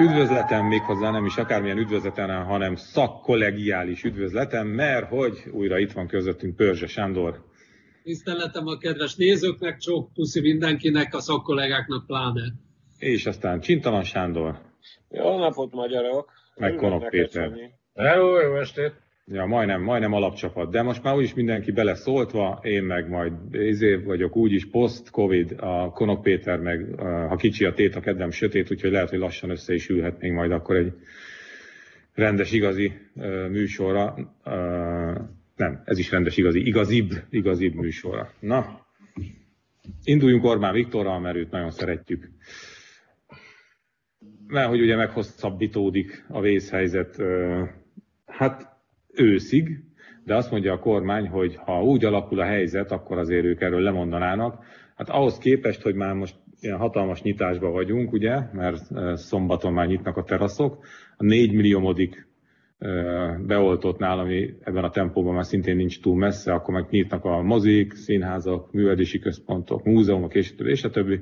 Üdvözletem méghozzá nem is akármilyen üdvözletem, hanem szakkollegiális üdvözletem, mert hogy újra itt van közöttünk Pörzse Sándor. Tiszteletem a kedves nézőknek, csók puszi mindenkinek, a szakkollégáknak pláne. És aztán Csintalan Sándor. Jó napot, magyarok! Meg Konok Péter. Hello, jó estét! Ja, majdnem, majdnem alapcsapat, de most már úgyis mindenki beleszóltva, én meg majd izé vagyok úgyis post-covid, a Konok Péter meg, ha kicsi a tét, a kedvem sötét, úgyhogy lehet, hogy lassan össze is ülhetnénk majd akkor egy rendes, igazi uh, műsorra. Nem, ez is rendes, igazi, igazibb, igazibb műsorra. Na, induljunk Orbán Viktorral, mert őt nagyon szeretjük. Mert hogy ugye meghosszabbítódik a vészhelyzet, hát őszig, de azt mondja a kormány, hogy ha úgy alakul a helyzet, akkor azért ők erről lemondanának. Hát ahhoz képest, hogy már most ilyen hatalmas nyitásban vagyunk, ugye, mert szombaton már nyitnak a teraszok, a 4 milliómodik beoltottnál, ami ebben a tempóban már szintén nincs túl messze, akkor meg nyitnak a mozik, színházak, művelési központok, múzeumok, és, és a többi.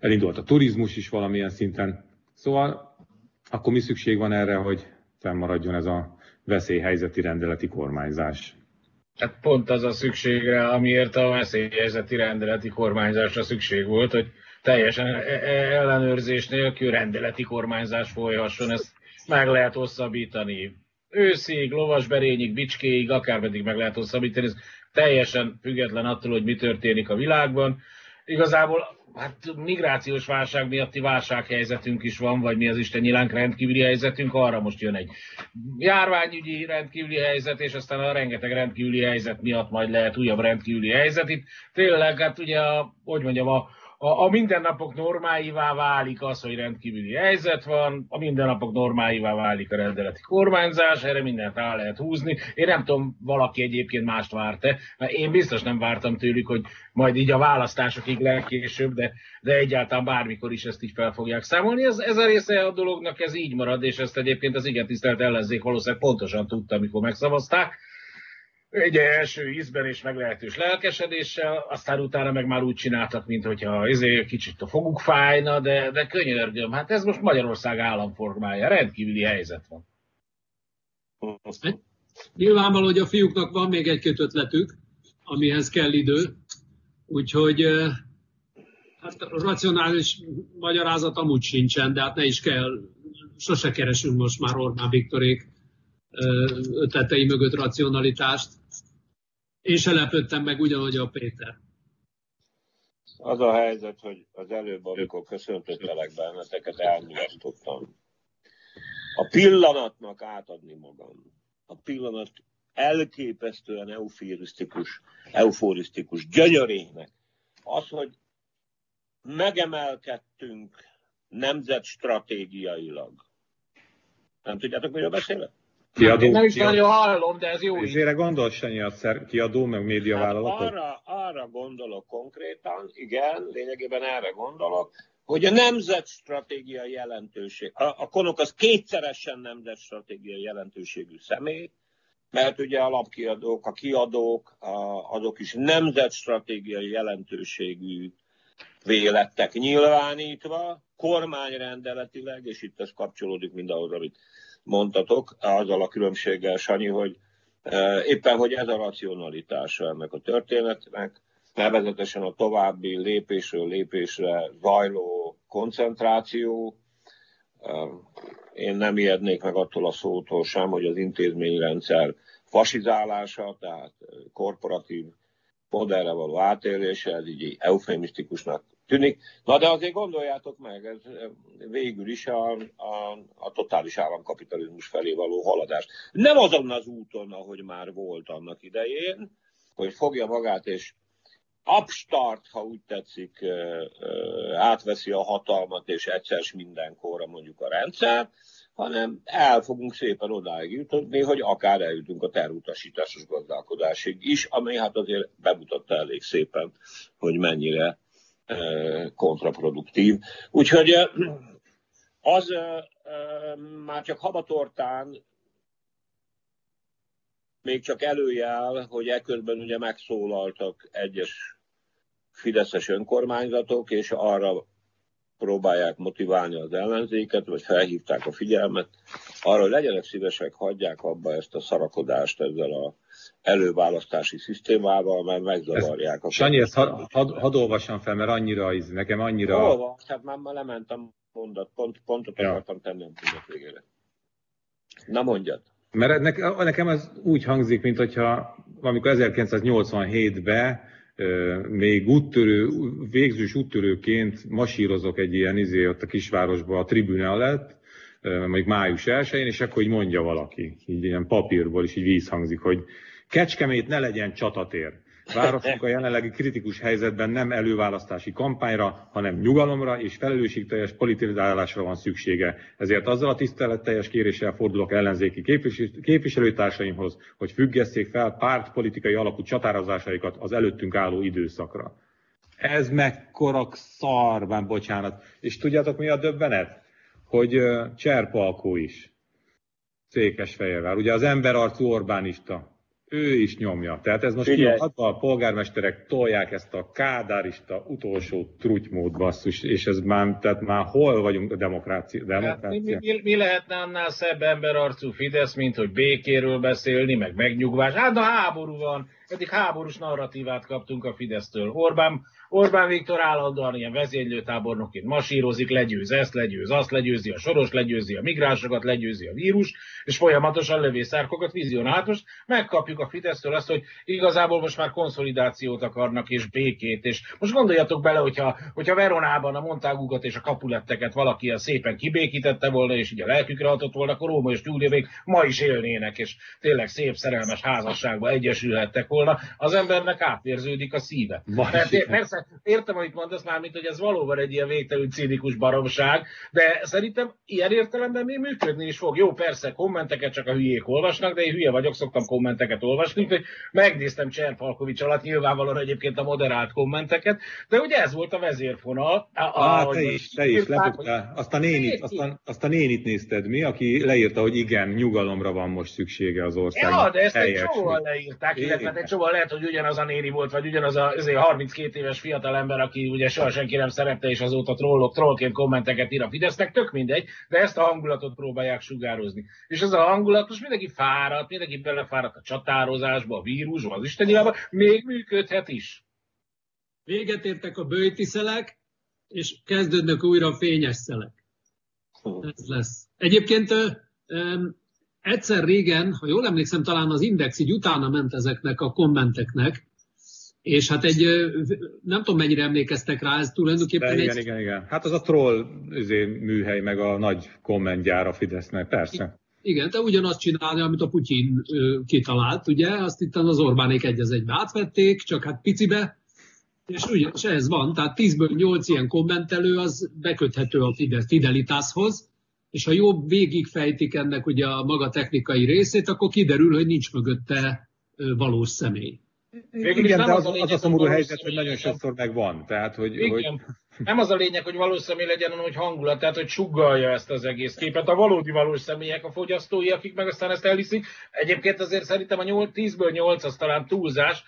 Elindult a turizmus is valamilyen szinten. Szóval akkor mi szükség van erre, hogy fennmaradjon ez a veszélyhelyzeti rendeleti kormányzás. Hát pont az a szükségre, amiért a veszélyhelyzeti rendeleti kormányzásra szükség volt, hogy teljesen e- e- ellenőrzés nélkül rendeleti kormányzás folyhasson, ezt meg lehet hosszabbítani. Őszig, lovasberényig, bicskéig, akármeddig meg lehet hosszabbítani, ez teljesen független attól, hogy mi történik a világban. Igazából hát migrációs válság miatti válsághelyzetünk is van, vagy mi az Isten nyilánk rendkívüli helyzetünk, arra most jön egy járványügyi rendkívüli helyzet, és aztán a rengeteg rendkívüli helyzet miatt majd lehet újabb rendkívüli helyzet. Itt tényleg, hát ugye, a, hogy mondjam, a, a, a mindennapok normáivá válik az, hogy rendkívüli helyzet van, a mindennapok normáivá válik a rendeleti kormányzás, erre mindent rá lehet húzni. Én nem tudom, valaki egyébként mást várt-e, mert én biztos nem vártam tőlük, hogy majd így a választásokig legkésőbb, de, de egyáltalán bármikor is ezt így fel fogják számolni. Ez, ez a része a dolognak, ez így marad, és ezt egyébként az igen tisztelt ellenzék valószínűleg pontosan tudta, amikor megszavazták egy első ízben és meglehetős lelkesedéssel, aztán utána meg már úgy csináltak, mint hogyha ezért kicsit a foguk fájna, de, de könyörgöm, hát ez most Magyarország államformája, rendkívüli helyzet van. Nyilvánvaló, hogy a fiúknak van még egy-két ötletük, amihez kell idő, úgyhogy hát racionális magyarázat amúgy sincsen, de hát ne is kell, sose keresünk most már Orbán Viktorék ötletei mögött racionalitást. Én se lepődtem meg ugyanúgy a Péter. Az a helyzet, hogy az előbb, amikor köszöntöttelek benneteket, elmulasztottam. A pillanatnak átadni magam. A pillanat elképesztően euforisztikus, euforisztikus gyönyörének. Az, hogy megemelkedtünk nemzetstratégiailag. Nem tudjátok, miről beszélek? Kiadó, nem is nagyon hallom, de ez jó is. Ezért gondol Sanyi a szer, kiadó, meg médiavállalatok? Hát arra, arra gondolok konkrétan, igen, lényegében erre gondolok, hogy a nemzetstratégiai jelentőség, a, a konok az kétszeresen nemzetstratégiai jelentőségű személy, mert ugye a lapkiadók, a kiadók, a, azok is nemzetstratégiai jelentőségű vélettek nyilvánítva, kormányrendeletileg, és itt ez kapcsolódik mindahhoz, amit mondtatok, azzal a különbséggel, Sanyi, hogy e, éppen, hogy ez a racionalitása ennek a történetnek, nevezetesen a további lépésről lépésre zajló koncentráció. E, én nem ijednék meg attól a szótól sem, hogy az intézményrendszer fasizálása, tehát korporatív modellre való átélése, ez így eufemisztikusnak tűnik. Na de azért gondoljátok meg, ez végül is a, a, a totális államkapitalizmus felé való haladás. Nem azon az úton, ahogy már volt annak idején, hogy fogja magát és upstart, ha úgy tetszik, átveszi a hatalmat, és egyszer mindenkorra mondjuk a rendszer, hanem el fogunk szépen odáig jutni, hogy akár eljutunk a terutasításos gazdálkodásig is, ami hát azért bemutatta elég szépen, hogy mennyire kontraproduktív. Úgyhogy az már csak habatortán még csak előjel, hogy ekközben ugye megszólaltak egyes fideszes önkormányzatok, és arra próbálják motiválni az ellenzéket, vagy felhívták a figyelmet, arra hogy legyenek szívesek, hagyják abba ezt a szarakodást ezzel a előválasztási szisztémával, mert megzavarják a... Sanyi, ezt had, had, had olvassam fel, mert annyira, nekem annyira... Olvas, hát már, már lementem mondat, pont, pontot ja. akartam tenni a mondat végére. Na mondjad. Mert nekem ez úgy hangzik, mint hogyha amikor 1987-ben még úttörő, végzős úttörőként masírozok egy ilyen izé ott a kisvárosba a tribüne alatt, mondjuk május 1 és akkor így mondja valaki, így ilyen papírból is így vízhangzik, hogy Kecskemét ne legyen csatatér. Városunk a jelenlegi kritikus helyzetben nem előválasztási kampányra, hanem nyugalomra és felelősségteljes politizálásra van szüksége. Ezért azzal a tiszteletteljes kéréssel fordulok ellenzéki képviselőtársaimhoz, hogy függesszék fel pártpolitikai alapú csatározásaikat az előttünk álló időszakra. Ez mekkora szar, bocsánat. És tudjátok mi a döbbenet? Hogy Cserpalkó is. Székesfehérvár. Ugye az emberarcú Orbánista ő is nyomja. Tehát ez most kiadva a polgármesterek tolják ezt a kádárista utolsó trutymód basszus, és ez már, tehát már hol vagyunk a demokrácia? demokrácia? Hát mi, mi, mi, lehetne annál szebb emberarcú Fidesz, mint hogy békéről beszélni, meg megnyugvás. Hát na háború van, eddig háborús narratívát kaptunk a Fidesztől. Orbán Orbán Viktor állandóan ilyen vezénylőtábornokként masírozik, legyőz ezt, legyőz azt, legyőzi a soros, legyőzi a migránsokat, legyőzi a vírus, és folyamatosan lövészárkokat vizionál. Hát most megkapjuk a Fidesztől azt, hogy igazából most már konszolidációt akarnak, és békét, és most gondoljatok bele, hogyha, hogyha Veronában a Montágukat és a kapuletteket valaki a szépen kibékítette volna, és így a lelkükre adott volna, akkor Róma és Júlia még ma is élnének, és tényleg szép szerelmes házasságba egyesülhettek volna, az embernek átérződik a szíve. Mert, persze persze értem, amit mondasz már, mint hogy ez valóban egy ilyen végtelű cínikus baromság, de szerintem ilyen értelemben még működni is fog. Jó, persze, kommenteket csak a hülyék olvasnak, de én hülye vagyok, szoktam kommenteket olvasni, hogy megnéztem Cserpalkovics alatt nyilvánvalóan egyébként a moderált kommenteket, de ugye ez volt a vezérfonal. A, a, ah, te is, te is lebuktál. Azt a, nénit, azt, a, azt a nénit nézted mi, aki leírta, hogy igen, nyugalomra van most szüksége az országnak. Ja, de ezt egy csomóan leírták, illetve egy csomóan lehet, hogy ugyanaz a néni volt, vagy ugyanaz a 32 éves fiatal ember, aki ugye soha senki nem szerette, és azóta trollok, trollként kommenteket ír a Fidesznek, tök mindegy, de ezt a hangulatot próbálják sugározni. És ez a hangulat most mindenki fáradt, mindenki belefáradt a csatározásba, a vírusba, az isteniába, még működhet is. Véget értek a bőti szelek, és kezdődnek újra a fényes szelek. Ez lesz. Egyébként egyszer régen, ha jól emlékszem, talán az Index így utána ment ezeknek a kommenteknek, és hát egy, nem tudom mennyire emlékeztek rá, ez tulajdonképpen De igen, egy... igen, igen. Hát az a troll üzé, műhely, meg a nagy kommentgyár a Fidesznek, persze. Igen, te ugyanazt csinálni, amit a Putyin kitalált, ugye? Azt itt az Orbánék egy az egybe átvették, csak hát picibe, és ugye, és ez van, tehát 10-ből 8 ilyen kommentelő az beköthető a Fidelitáshoz, és ha jobb végigfejtik ennek ugye a maga technikai részét, akkor kiderül, hogy nincs mögötte valós személy. Végül Igen, de az, az, az a szomorú helyzet, hogy nagyon sokszor megvan. Tehát, hogy, Igen. hogy... Nem az a lényeg, hogy valós személy legyen, hanem hogy hangulat, tehát hogy suggalja ezt az egész képet. A valódi valós személyek, a fogyasztói, akik meg aztán ezt elhiszik. Egyébként azért szerintem a 10-ből 8 az talán túlzás.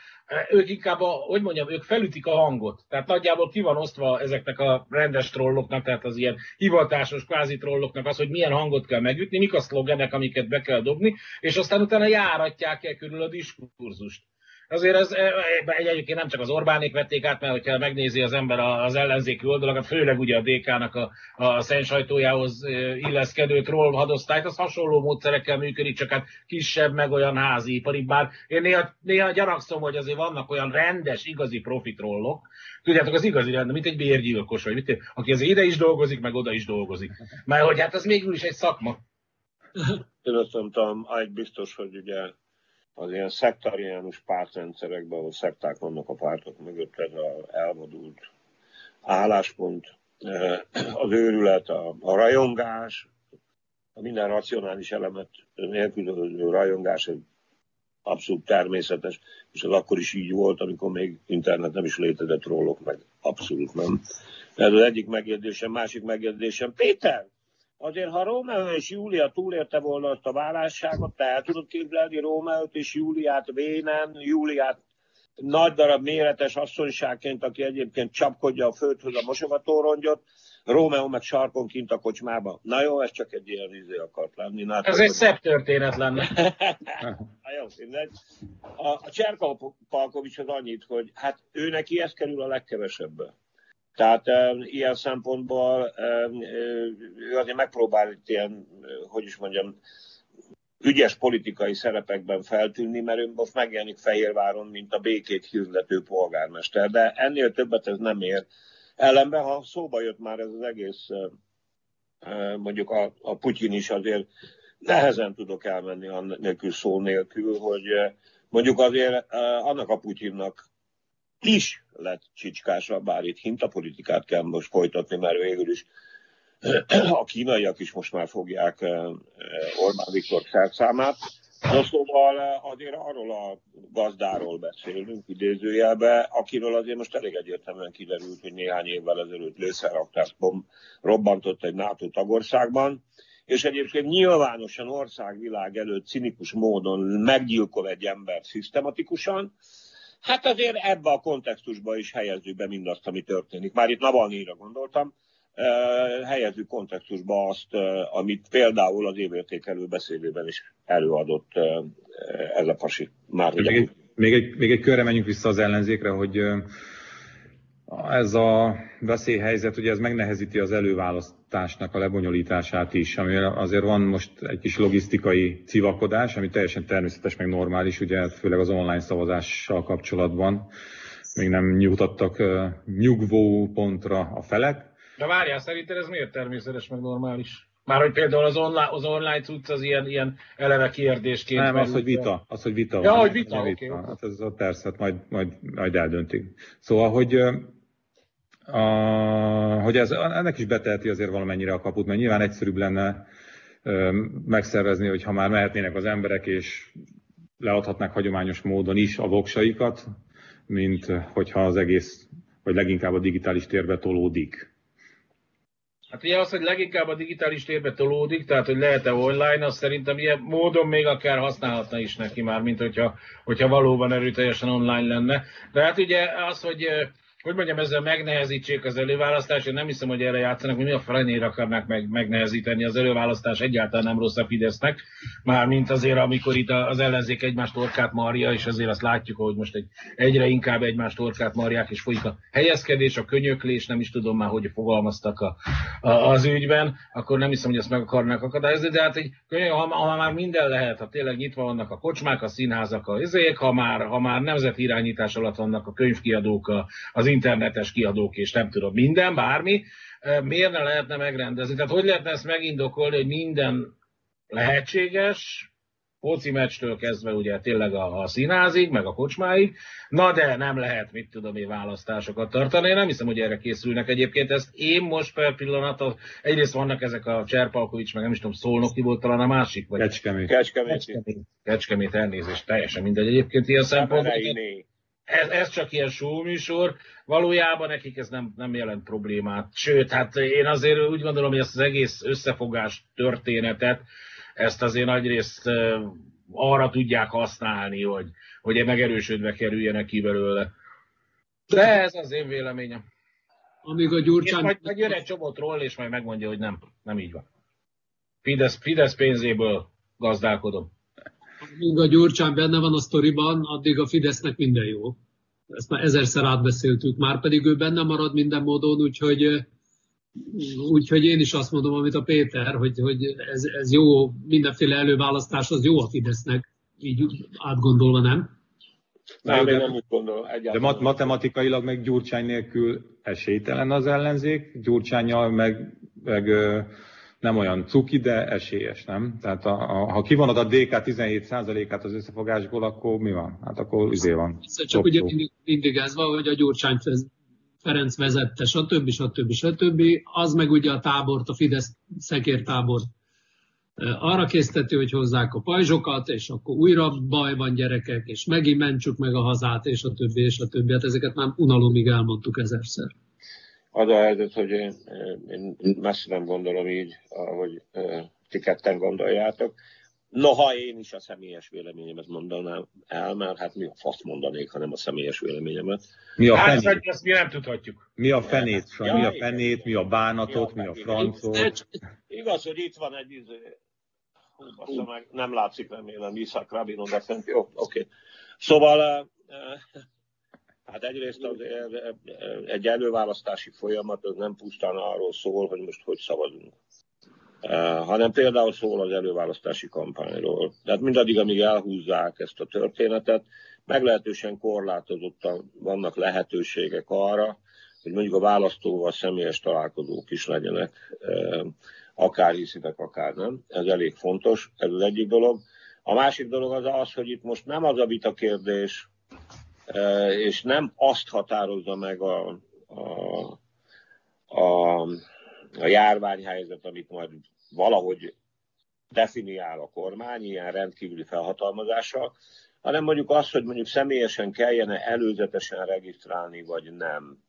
Ők inkább, a, hogy mondjam, ők felütik a hangot. Tehát nagyjából ki van osztva ezeknek a rendes trolloknak, tehát az ilyen hivatásos kvázi trolloknak az, hogy milyen hangot kell megütni, mik a szlogenek, amiket be kell dobni, és aztán utána járatják el körül a diskurzust. Azért ez e, e, egyébként nem csak az Orbánék vették át, mert hogyha megnézi az ember az ellenzéki oldalakat, főleg ugye a DK-nak a, a szent sajtójához e, illeszkedő troll az hasonló módszerekkel működik, csak hát kisebb, meg olyan házi ipari, bár én néha, néha gyanakszom, hogy azért vannak olyan rendes, igazi profitrollok, tudjátok, az igazi rend, mint egy bérgyilkos, vagy mit, aki azért ide is dolgozik, meg oda is dolgozik. Mert hogy hát ez mégis is egy szakma. Én azt mondtam, egy biztos, hogy ugye az ilyen szektariánus pártrendszerekben, ahol szekták vannak a pártok mögött, ez az elvadult álláspont, eh, az őrület, a, a rajongás, a minden racionális elemet nélkülöző rajongás egy abszolút természetes, és az akkor is így volt, amikor még internet nem is létezett rólok, meg abszolút nem. Ez az egyik megjegyzésem, másik megjegyzésem. Péter, Azért, ha Rómeó és Júlia túlélte volna azt a válásságot, te el tudod képzelni Rómeót és Júliát vénen, Júliát nagy darab méretes asszonyságként, aki egyébként csapkodja a földhöz a mosogatórongyot, Rómeó meg sarkon kint a kocsmába. Na jó, ez csak egy ilyen izé akart lenni. Na, ez egy szebb történet lenne. Na jó, mindegy. A, a Cserkal Palkovics az annyit, hogy hát ő neki ez kerül a legkevesebbe. Tehát ilyen szempontból ő azért megpróbál itt ilyen, hogy is mondjam, ügyes politikai szerepekben feltűnni, mert ő most megjelenik Fehérváron, mint a békét hirdető polgármester. De ennél többet ez nem ér. Ellenben, ha szóba jött már ez az egész, mondjuk a, a Putyin is azért nehezen tudok elmenni nélkül szó nélkül, hogy mondjuk azért annak a Putyinnak is lett csicskása, bár itt hintapolitikát kell most folytatni, mert végül is a kínaiak is most már fogják Orbán Viktor szerszámát. No, szóval azért arról a gazdáról beszélünk, idézőjelbe, akiről azért most elég egyértelműen kiderült, hogy néhány évvel ezelőtt lőszerraktár robbantott egy NATO tagországban, és egyébként nyilvánosan országvilág előtt cinikus módon meggyilkol egy embert szisztematikusan, hát azért ebbe a kontextusba is helyezzük be mindazt, ami történik. Már itt Navalnyira gondoltam, helyezzük kontextusba azt, amit például az évértékelő beszédében is előadott ez a fasi. Már még, egy, még, egy, még egy körre menjünk vissza az ellenzékre, hogy ez a veszélyhelyzet, ugye ez megnehezíti az előválasztásnak a lebonyolítását is, ami azért van most egy kis logisztikai civakodás, ami teljesen természetes, meg normális, ugye főleg az online szavazással kapcsolatban. Még nem nyugtattak nyugvó pontra a felek, de várjál, szerinted ez miért természetes, meg normális? Már hogy például az online, az online cucc az ilyen, ilyen eleve kérdésként. Nem, az, hogy vita. Az, hogy vita. Ja, van. hogy vita, oké. Okay, okay. Hát ez a persze, hát majd, majd, majd eldöntik. Szóval, hogy a, hogy ez, ennek is beteheti azért valamennyire a kaput, mert nyilván egyszerűbb lenne megszervezni, hogy ha már mehetnének az emberek, és leadhatnák hagyományos módon is a voksaikat, mint hogyha az egész, vagy leginkább a digitális térbe tolódik. Hát ugye az, hogy leginkább a digitális térbe tolódik, tehát hogy lehet-e online, az szerintem ilyen módon még akár használhatna is neki már, mint hogyha, hogyha valóban erőteljesen online lenne. De hát ugye az, hogy hogy mondjam, ezzel megnehezítsék az előválasztást, én nem hiszem, hogy erre játszanak, hogy mi a frenére akarnak meg, megnehezíteni az előválasztás, egyáltalán nem rossz a Fidesznek, már mint azért, amikor itt az ellenzék egymást torkát marja, és azért azt látjuk, hogy most egy, egyre inkább egymást torkát marják, és folyik a helyezkedés, a könyöklés, nem is tudom már, hogy fogalmaztak a, a, az ügyben, akkor nem hiszem, hogy ezt meg akarnak akadályozni, de hát egy könyök, ha, ha, már minden lehet, ha tényleg nyitva vannak a kocsmák, a színházak, a izék, ha már, ha már nemzeti irányítás alatt vannak a könyvkiadók, az internetes kiadók és nem tudom, minden, bármi, miért ne lehetne megrendezni? Tehát hogy lehetne ezt megindokolni, hogy minden lehetséges, foci meccstől kezdve ugye tényleg a, a színházig, meg a kocsmáig, na de nem lehet, mit tudom én, választásokat tartani. Én nem hiszem, hogy erre készülnek egyébként. Ezt én most per pillanat, egyrészt vannak ezek a Cserpalkovics, meg nem is tudom, Szolnoki volt talán a másik, vagy Kecskemét. Kecskemét. Kecskemét, Kecskemét elnézést, teljesen mindegy egyébként ilyen szempontból ez, ez csak ilyen műsor, valójában nekik ez nem, nem jelent problémát. Sőt, hát én azért úgy gondolom, hogy ezt az egész összefogás történetet, ezt azért nagyrészt arra tudják használni, hogy, hogy megerősödve kerüljenek ki belőle. De ez az én véleményem. Amíg a Gyurcsán... majd, majd jön egy csomót ról, és majd megmondja, hogy nem, nem így van. Fidesz, Fidesz pénzéből gazdálkodom míg a Gyurcsán benne van a sztoriban, addig a Fidesznek minden jó. Ezt már ezerszer átbeszéltük, már pedig ő benne marad minden módon, úgyhogy, úgyhogy én is azt mondom, amit a Péter, hogy, hogy ez, ez jó, mindenféle előválasztás az jó a Fidesznek, így átgondolva, nem? Nem, de, nem úgy gondolom. De mat- matematikailag meg Gyurcsány nélkül esélytelen az ellenzék, Gyurcsányjal meg, meg nem olyan cuki, de esélyes, nem? Tehát a, a, ha kivonod a DK 17%-át az összefogásból, akkor mi van? Hát akkor izé van. Csak ugye mindig, mindig ez van, hogy a Gyurcsány Ferenc vezette, stb. stb. stb. Az meg ugye a tábort, a Fidesz szekértábort arra késztető, hogy hozzák a pajzsokat, és akkor újra baj van gyerekek, és megint mentsük meg a hazát, és a többi, és a többi. Hát ezeket már unalomig elmondtuk ezerszer. Az a helyzet, hogy én, én messze nem gondolom így, ahogy ti ketten gondoljátok. Noha én is a személyes véleményemet mondanám el, mert hát mi a fasz mondanék, hanem a személyes véleményemet. Mi a hát, fenét? ezt mi nem tudhatjuk. Mi a fenét, ja, mi a fenét, mi a bánatot, mi a, mi a francot. Igaz, hogy itt van egy izé, Hú, meg, nem látszik remélem Iszak Rabin oda fent. Jó, oké. Okay. Szóval Hát egyrészt az, egy előválasztási folyamat az nem pusztán arról szól, hogy most hogy szavazunk, hanem például szól az előválasztási kampányról. Tehát mindaddig, amíg elhúzzák ezt a történetet, meglehetősen korlátozottan vannak lehetőségek arra, hogy mondjuk a választóval személyes találkozók is legyenek, akár hiszitek, akár nem. Ez elég fontos, ez az egyik dolog. A másik dolog az az, hogy itt most nem az a vita kérdés, és nem azt határozza meg a, a, a, a járványhelyzet, amit majd valahogy definiál a kormány ilyen rendkívüli felhatalmazással, hanem mondjuk azt, hogy mondjuk személyesen kellene előzetesen regisztrálni, vagy nem.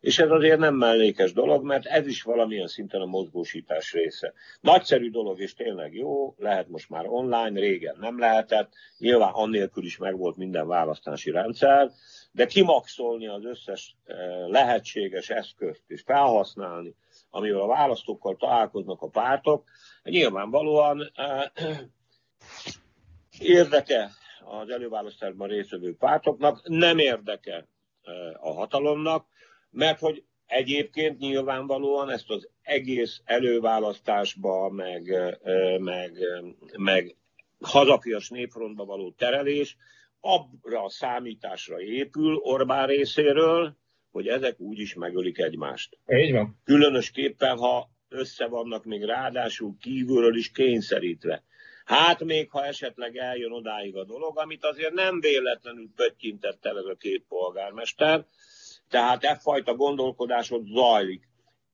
És ez azért nem mellékes dolog, mert ez is valamilyen szinten a mozgósítás része. Nagyszerű dolog, és tényleg jó, lehet most már online, régen nem lehetett, nyilván annélkül is megvolt minden választási rendszer, de kimaxolni az összes eh, lehetséges eszközt és felhasználni, amivel a választókkal találkoznak a pártok, nyilvánvalóan eh, érdeke az előválasztásban résztvevő pártoknak, nem érdeke eh, a hatalomnak, mert hogy egyébként nyilvánvalóan ezt az egész előválasztásba, meg, meg, meg hazafias népfrontba való terelés abra a számításra épül Orbán részéről, hogy ezek úgyis megölik egymást. Így van. Különösképpen, ha össze vannak még ráadásul kívülről is kényszerítve. Hát még ha esetleg eljön odáig a dolog, amit azért nem véletlenül pöttyintett el ez a két polgármester, tehát e fajta gondolkodás ott zajlik.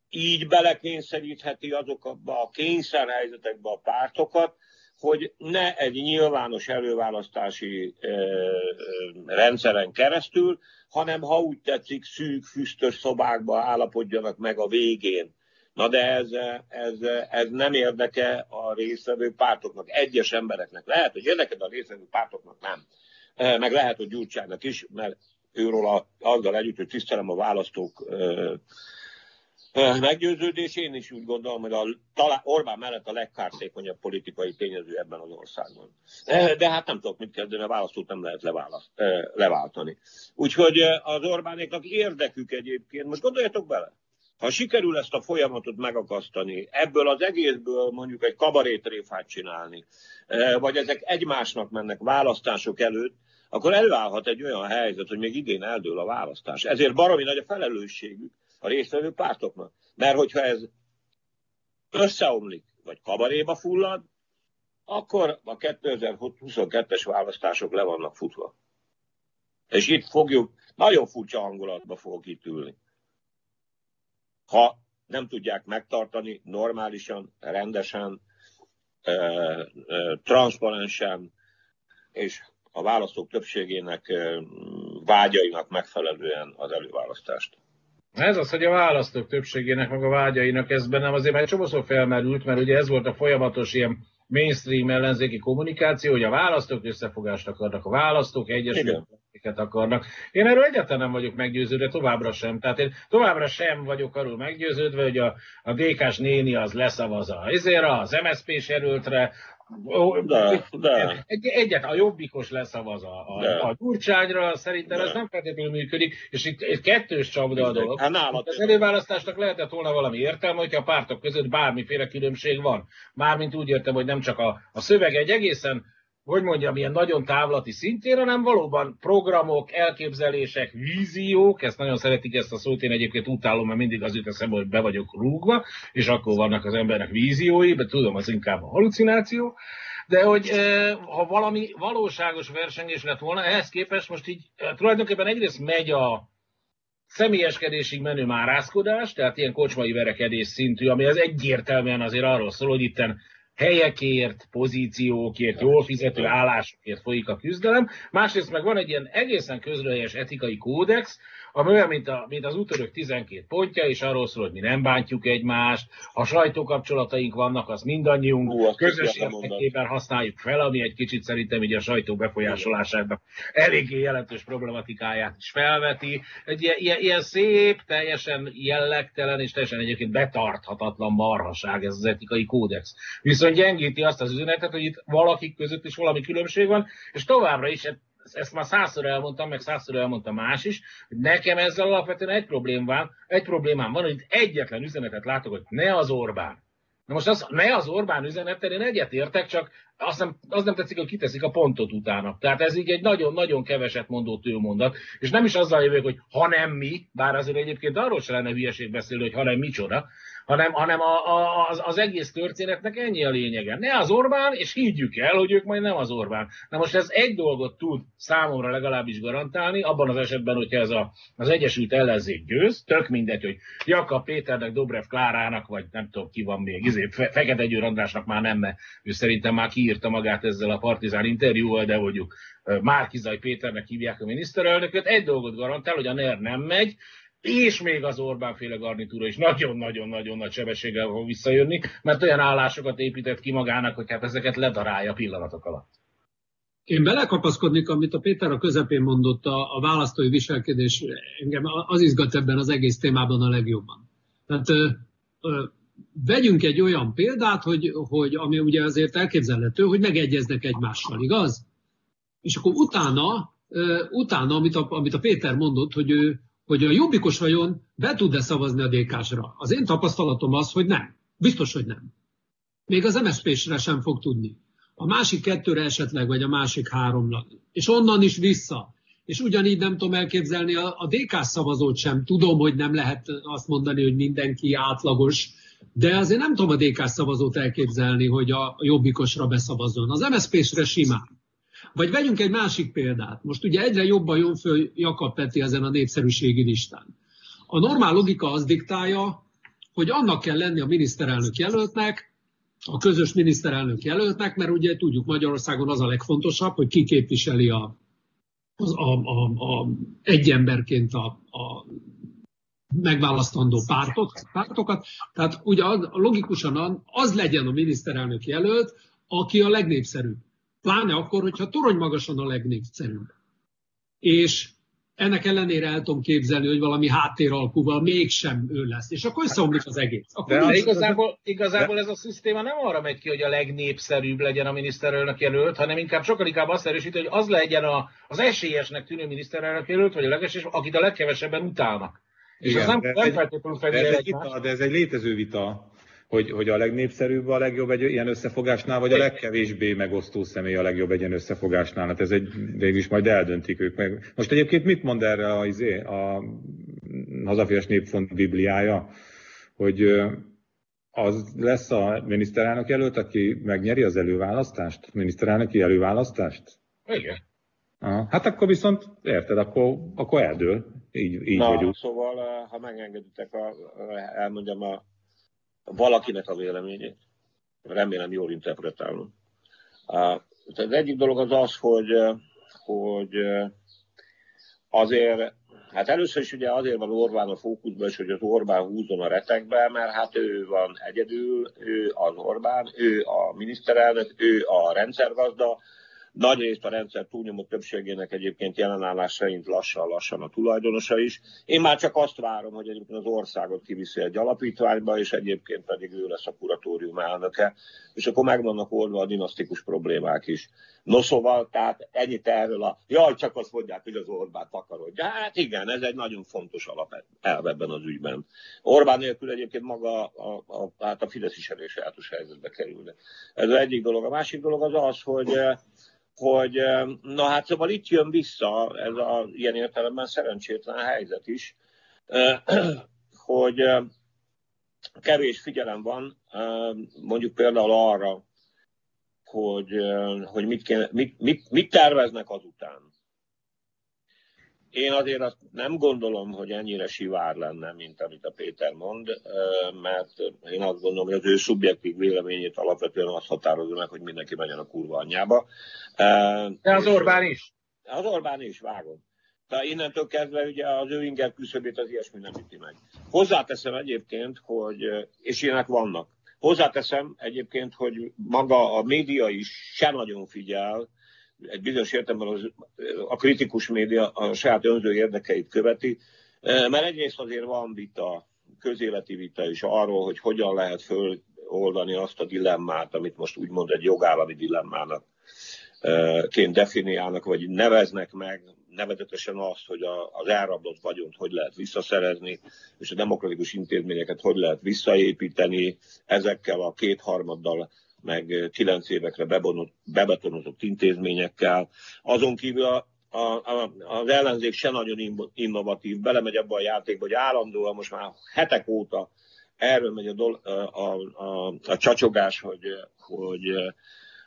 Így belekényszerítheti azokba a kényszerhelyzetekbe a pártokat, hogy ne egy nyilvános előválasztási ö, rendszeren keresztül, hanem ha úgy tetszik, szűk, füstös szobákba állapodjanak meg a végén. Na de ez, ez, ez nem érdeke a részvevő pártoknak, egyes embereknek. Lehet, hogy érdeke, de a részvevő pártoknak nem. Meg lehet, hogy Gyurcsának is, mert őről azzal együtt, hogy tisztelem a választók meggyőződés, én is úgy gondolom, hogy a, talán Orbán mellett a legkártékonyabb politikai tényező ebben az országban. De hát nem tudok mit kezdeni, a választót nem lehet leválaszt, leváltani. Úgyhogy az Orbánéknak érdekük egyébként, most gondoljatok bele, ha sikerül ezt a folyamatot megakasztani, ebből az egészből mondjuk egy kabarétréfát csinálni, vagy ezek egymásnak mennek választások előtt, akkor előállhat egy olyan helyzet, hogy még idén eldől a választás. Ezért baromi nagy a felelősségük a résztvevő pártoknak. Mert hogyha ez összeomlik, vagy kabaréba fullad, akkor a 2022-es választások le vannak futva. És itt fogjuk, nagyon furcsa hangulatba fogok itt ülni. Ha nem tudják megtartani normálisan, rendesen, transzparensen, és a választók többségének vágyainak megfelelően az előválasztást. Ez az, hogy a választók többségének, meg a vágyainak ez bennem azért már csomószor felmerült, mert ugye ez volt a folyamatos ilyen mainstream ellenzéki kommunikáció, hogy a választók összefogást akarnak, a választók egyesületeket akarnak. Én erről egyáltalán nem vagyok meggyőződve, továbbra sem. Tehát én továbbra sem vagyok arról meggyőződve, hogy a, a DK-s néni az leszavaz a ezért az MSZP-s erőltre, de, de. Egy, egyet a jobbikos leszavaz a, a, a Gyurcsányra, szerintem de. ez nem feltétlenül működik, és itt egy kettős csapda a dolog. Hát az előválasztásnak lehetett volna valami értelme, hogyha a pártok között bármiféle különbség van. Mármint úgy értem, hogy nem csak a, a szöveg egy egészen hogy mondjam, ilyen nagyon távlati szintén, hanem valóban programok, elképzelések, víziók, ezt nagyon szeretik ezt a szót, én egyébként utálom, mert mindig az jut eszembe, hogy be vagyok rúgva, és akkor vannak az embernek víziói, de tudom, az inkább a halucináció, de hogy ha valami valóságos versengés lett volna, ehhez képest most így tulajdonképpen egyrészt megy a személyeskedésig menő márázkodás, tehát ilyen kocsmai verekedés szintű, ami az egyértelműen azért arról szól, hogy itten helyekért, pozíciókért, jól fizető állásokért folyik a küzdelem. Másrészt meg van egy ilyen egészen közrehelyes etikai kódex, ami olyan, mint, a, mint az útörök 12 pontja, és arról szól, hogy mi nem bántjuk egymást, ha sajtókapcsolataink vannak, az mindannyiunk Hú, közös érdekében használjuk fel, ami egy kicsit szerintem így a sajtó befolyásolásának eléggé jelentős problematikáját is felveti. Egy ilyen, ilyen, ilyen szép, teljesen jellegtelen és teljesen egyébként betarthatatlan marhaság ez az etikai kódex. Viszont gyengíti azt az üzenetet, hogy itt valakik között is valami különbség van, és továbbra is ezt már százszor elmondtam, meg százszor elmondta más is, hogy nekem ezzel alapvetően egy problémám, egy problémám van, hogy egyetlen üzenetet látok, hogy ne az Orbán. Na most az, ne az Orbán üzenettel én egyetértek, csak azt nem, az nem tetszik, hogy kiteszik a pontot utána. Tehát ez így egy nagyon-nagyon keveset mondó tőmondat, és nem is azzal jövök, hogy ha nem mi, bár azért egyébként arról se lenne hülyeség beszélni, hogy ha nem micsoda, hanem, hanem a, a, az, az egész történetnek ennyi a lényege. Ne az Orbán, és higgyük el, hogy ők majd nem az Orbán. Na most ez egy dolgot tud számomra legalábbis garantálni, abban az esetben, hogyha ez a, az Egyesült Ellenzék győz, tök mindegy, hogy Jakab Péternek, Dobrev Klárának, vagy nem tudom ki van még, izé, Fe, Fekete Győr Andrásnak már nem, mert ő szerintem már kiírta magát ezzel a partizán interjúval, de mondjuk Márkizaj Péternek hívják a miniszterelnököt, egy dolgot garantál, hogy a NER nem megy, és még az Orbán féle garnitúra is nagyon-nagyon-nagyon nagy sebességgel fog visszajönni, mert olyan állásokat épített ki magának, hogy hát ezeket ledarálja pillanatok alatt. Én belekapaszkodnék, amit a Péter a közepén mondott, a, a választói viselkedés, engem az izgat ebben az egész témában a legjobban. Tehát ö, ö, vegyünk egy olyan példát, hogy, hogy ami ugye azért elképzelhető, hogy megegyeznek egymással, igaz? És akkor utána, ö, utána amit, a, amit a Péter mondott, hogy ő hogy a jobbikos vajon be tud-e szavazni a DK-sra. Az én tapasztalatom az, hogy nem. Biztos, hogy nem. Még az MSZP-sre sem fog tudni. A másik kettőre esetleg, vagy a másik háromra. És onnan is vissza. És ugyanígy nem tudom elképzelni a, a DK szavazót sem. Tudom, hogy nem lehet azt mondani, hogy mindenki átlagos, de azért nem tudom a DK szavazót elképzelni, hogy a jobbikosra beszavazzon. Az MSZP-sre simán. Vagy vegyünk egy másik példát. Most ugye egyre jobban jön föl Jakab Peti ezen a népszerűségi listán. A normál logika az diktálja, hogy annak kell lenni a miniszterelnök jelöltnek, a közös miniszterelnök jelöltnek, mert ugye tudjuk Magyarországon az a legfontosabb, hogy ki képviseli a, az, a, a, a, egy emberként a, a megválasztandó pártok, pártokat. Tehát ugye logikusan az legyen a miniszterelnök jelölt, aki a legnépszerűbb. Pláne akkor, hogyha torony magasan a legnépszerűbb. És ennek ellenére el tudom képzelni, hogy valami háttéralkúval mégsem ő lesz. És akkor összeomlik az egész. Akkor de igazából, igazából ez a szisztéma nem arra megy ki, hogy a legnépszerűbb legyen a miniszterelnök jelölt, hanem inkább sokkal inkább azt erősíti, hogy az legyen a, az esélyesnek tűnő miniszterelnök jelölt, vagy a legesélyes, akit a legkevesebben utálnak. És Igen, az nem, nem feltétlenül de, ez egy vita, de ez egy létező vita hogy, hogy a legnépszerűbb a legjobb egy ilyen összefogásnál, vagy a legkevésbé megosztó személy a legjobb egy ilyen összefogásnál. Hát ez egy, végül is majd eldöntik ők meg. Most egyébként mit mond erre a, izé, a Hazafias Népfont Bibliája, hogy az lesz a miniszterelnök jelölt, aki megnyeri az előválasztást, miniszterelnöki előválasztást? Igen. Aha. Hát akkor viszont, érted, akkor, akkor eldől. Így, így Na, vagyunk. szóval, ha megengeditek, a, elmondjam a valakinek a véleményét. Remélem jól interpretálom. Az egyik dolog az az, hogy, hogy azért, hát először is ugye azért van Orbán a fókuszban, és hogy az Orbán húzon a retekbe, mert hát ő van egyedül, ő az Orbán, ő a miniszterelnök, ő a rendszergazda, nagy részt a rendszer túlnyomó többségének egyébként jelenállás szerint lassan-lassan a tulajdonosa is. Én már csak azt várom, hogy egyébként az országot kiviszi egy alapítványba, és egyébként pedig ő lesz a kuratórium elnöke, és akkor meg vannak oldva a dinasztikus problémák is. No szóval, tehát ennyit erről a, jaj, csak azt mondják, hogy az Orbán takarodja. Hát igen, ez egy nagyon fontos alapelv ebben az ügyben. Orbán nélkül egyébként maga a, a, hát a Fidesz is elég sajátos helyzetbe kerülne. Ez az egyik dolog. A másik dolog az az, hogy hogy na hát szóval itt jön vissza ez a ilyen értelemben szerencsétlen helyzet is, hogy kevés figyelem van mondjuk például arra, hogy, hogy mit, kéne, mit, mit, mit terveznek azután. Én azért azt nem gondolom, hogy ennyire sivár lenne, mint amit a Péter mond, mert én azt gondolom, hogy az ő szubjektív véleményét alapvetően azt határozza meg, hogy mindenki menjen a kurva anyjába. De az Orbán is. Az Orbán is, vágom. Tehát innentől kezdve ugye az ő inger küszöbét az ilyesmi nem üti meg. Hozzáteszem egyébként, hogy, és ilyenek vannak, hozzáteszem egyébként, hogy maga a média is se nagyon figyel, egy bizonyos értelemben az, a kritikus média a saját önző érdekeit követi, mert egyrészt azért van vita, közéleti vita is arról, hogy hogyan lehet föloldani azt a dilemmát, amit most úgymond egy jogállami dilemmának ként definiálnak, vagy neveznek meg, nevezetesen azt, hogy az elrablott vagyont hogy lehet visszaszerezni, és a demokratikus intézményeket hogy lehet visszaépíteni ezekkel a kétharmaddal meg kilenc évekre bebetonozott intézményekkel. Azon kívül a, a, a, az ellenzék se nagyon innovatív, belemegy abba a játékba, hogy állandóan most már hetek óta erről megy a, dol, a, a, a, csacsogás, hogy, hogy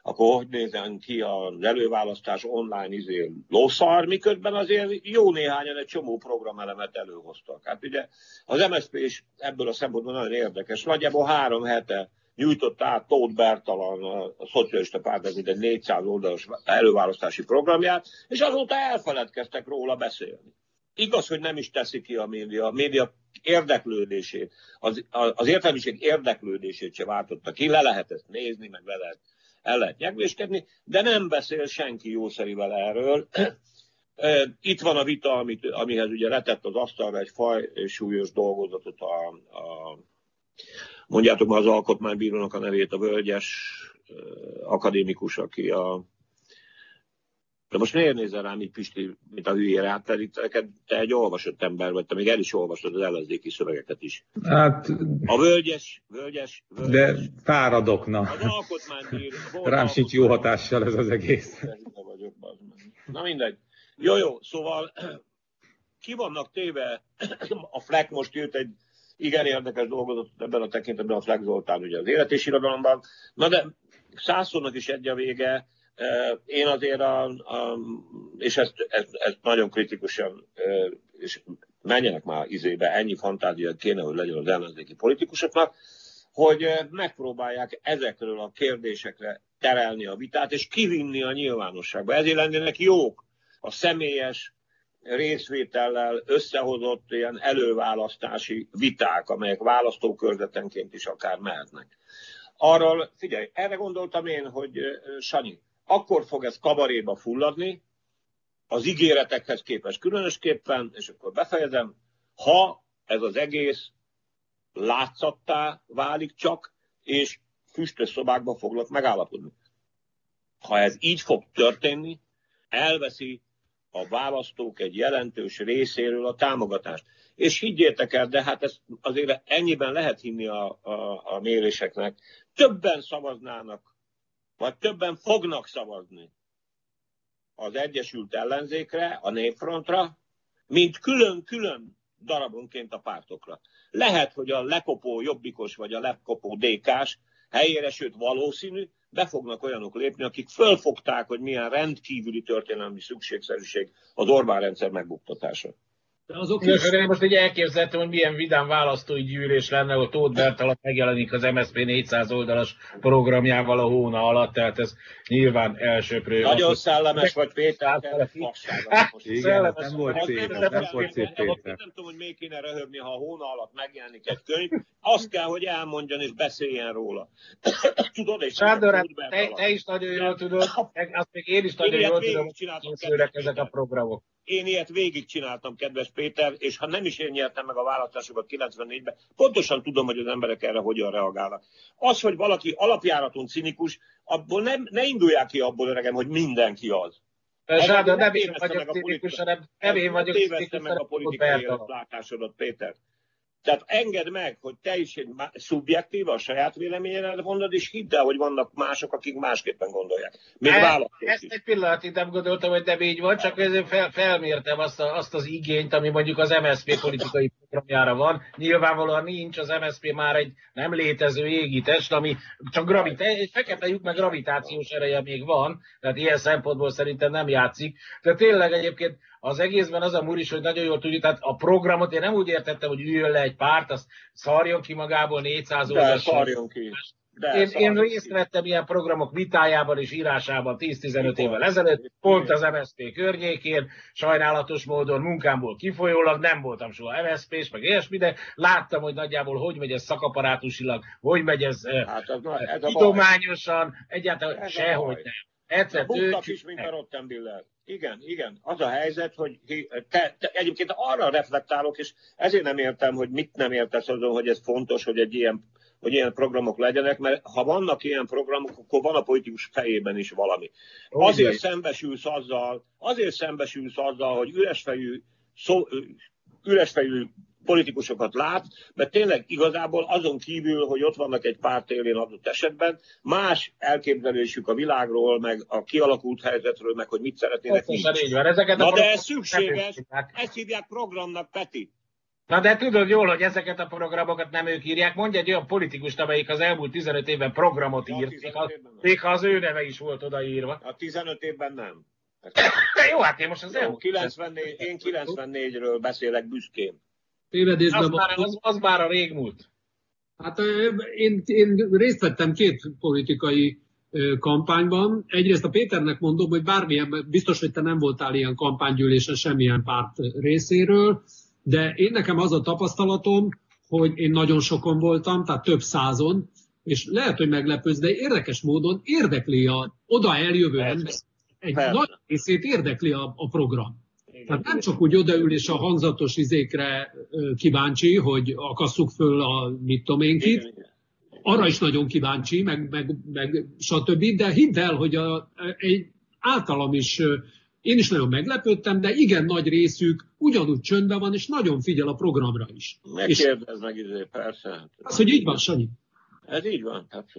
akkor hogy nézen ki az előválasztás online izé lószar, miközben azért jó néhányan egy csomó programelemet előhoztak. Hát ugye az MSZP is ebből a szempontból nagyon érdekes. Nagyjából három hete nyújtott át Tóth Bertalan, a szocialista pártnak, mint egy 400 oldalas előválasztási programját, és azóta elfeledkeztek róla beszélni. Igaz, hogy nem is teszi ki a média, a média érdeklődését, az, az értelmiség érdeklődését se váltotta ki, le lehet ezt nézni, meg le lehet, el lehet nyegvéskedni, de nem beszél senki jószerivel erről. Itt van a vita, amit, amihez ugye letett az asztalra egy faj súlyos dolgozatot a, a mondjátok már az alkotmánybírónak a nevét, a völgyes akadémikus, aki a de most miért nézel rám így Pisti, mint a hülyére? Hát te, te egy olvasott ember vagy, te még el is olvastad az ellenzéki szövegeket is. Hát... A völgyes, völgyes, völgyes. De fáradok, na. Az alkotmánybíró. Rám sincs jó hatással ez az egész. Na mindegy. Jó, jó, szóval ki vannak téve, a Fleck most jött egy igen érdekes dolgot ebben a tekintetben a Fleck Zoltán ugye az élet és irodalomban. Na de százszónak is egy a vége. Én azért, a, a, és ezt, ezt, ezt nagyon kritikusan, és menjenek már izébe, ennyi fantázia kéne, hogy legyen az ellenzéki politikusoknak, hogy megpróbálják ezekről a kérdésekre terelni a vitát, és kivinni a nyilvánosságba. Ezért lennének jók a személyes részvétellel összehozott ilyen előválasztási viták, amelyek választókörzetenként is akár mehetnek. Arról, figyelj, erre gondoltam én, hogy Sanyi, akkor fog ez kabaréba fulladni, az ígéretekhez képest különösképpen, és akkor befejezem, ha ez az egész látszattá válik csak, és füstös szobákban foglak megállapodni. Ha ez így fog történni, elveszi a választók egy jelentős részéről a támogatást. És higgyétek el, de hát ez azért ennyiben lehet hinni a, a, a méréseknek. Többen szavaznának, vagy többen fognak szavazni az Egyesült Ellenzékre, a Népfrontra, mint külön-külön darabonként a pártokra. Lehet, hogy a lekopó jobbikos vagy a lekopó DK-s helyére, sőt valószínű, be fognak olyanok lépni, akik fölfogták, hogy milyen rendkívüli történelmi szükségszerűség az Orbán rendszer megbuktatása. De azok is... Én most egy elképzeltem, hogy milyen vidám választói gyűlés lenne, hogy Tóth Bertalan megjelenik az MSZP 400 oldalas programjával a hóna alatt, tehát ez nyilván elsőprő. Nagyon az, szellemes vagy Péter, Igen, nem volt szép, nem volt szép Péter. Nem tudom, hogy még kéne röhögni, ha a hóna alatt megjelenik egy könyv, azt kell, hogy elmondjon és beszéljen róla. tudod, és Sándor, hát te, te, is nagyon jól tudod, azt még én is nagyon jól tudom, hogy ezek a programok. Én ilyet végigcsináltam, kedves Péter, és ha nem is én nyertem meg a választásokat 94-ben, pontosan tudom, hogy az emberek erre hogyan reagálnak. Az, hogy valaki alapjáraton cinikus, abból nem, ne indulják ki abból, öregem, hogy mindenki az. Persze, nem én vagyok cinikus, hanem nem én vagyok cinikus, meg a politikai látásodat, Péter. Tehát engedd meg, hogy te is egy szubjektív, a saját véleményedet mondod, és hidd el, hogy vannak mások, akik másképpen gondolják. Még e, Ezt egy pillanatig nem gondoltam, hogy nem így van, csak ezért fel, felmértem azt, a, azt az igényt, ami mondjuk az MSZP politikai programjára van. Nyilvánvalóan nincs, az MSZP már egy nem létező égi test, ami csak gravita- egy fekete lyuk, meg gravitációs ereje még van, tehát ilyen szempontból szerintem nem játszik. Tehát tényleg egyébként az egészben az a múr is, hogy nagyon jól tudjuk, tehát a programot én nem úgy értettem, hogy üljön le egy párt, az szarjon ki magából 400 órás. szarjon ki. De, én, én részt vettem ilyen programok vitájában és írásában 10-15 évvel ezelőtt, pont az MSZP környékén, sajnálatos módon munkámból kifolyólag nem voltam soha MSZP-s, meg ilyesmi, de láttam, hogy nagyjából hogy megy ez szakaparátusilag, hogy megy ez, hát ez, ez tudományosan, egyáltalán ez sehogy nem. Egyszer ő... is, mint a Rottenbiller. Igen, igen. Az a helyzet, hogy te, te, egyébként arra reflektálok, és ezért nem értem, hogy mit nem értesz azon, hogy ez fontos, hogy egy ilyen hogy ilyen programok legyenek, mert ha vannak ilyen programok, akkor van a politikus fejében is valami. Azért szembesülsz azzal, azért szembesülsz azzal, hogy üresfejű, szó, üresfejű politikusokat lát, mert tényleg igazából azon kívül, hogy ott vannak egy párt élén adott esetben, más elképzelésük a világról, meg a kialakult helyzetről, meg hogy mit szeretnének. Nincs. Van. Ezeket Na de ez szükséges, ezt hívják programnak, Peti. Na de tudod jól, hogy ezeket a programokat nem ők írják. Mondj egy olyan politikust, amelyik az elmúlt 15 évben programot írt, még ha az ő neve is volt odaírva. A 15 évben nem. De jó, hát én most az jó, elmúlt. 94, én 94-ről beszélek büszkén. Tévedésben az, már, az, az már a régmúlt. Hát én, én részt vettem két politikai kampányban. Egyrészt a Péternek mondom, hogy bármilyen, biztos, hogy te nem voltál ilyen kampánygyűlésen semmilyen párt részéről, de én nekem az a tapasztalatom, hogy én nagyon sokon voltam, tehát több százon, és lehet, hogy meglepőz, de érdekes módon érdekli a oda eljövő ember, egy nagy részét érdekli a, a program. Tehát nem csak úgy odaül és a hangzatos izékre kíváncsi, hogy akasszuk föl a mit tudom én kit, arra is nagyon kíváncsi, meg, meg, meg stb. De hidd el, hogy a, egy általam is én is nagyon meglepődtem, de igen nagy részük ugyanúgy csöndben van, és nagyon figyel a programra is. Megkérdez meg izé, persze. Az, hogy így van, Sanyi. Ez így van. Hát,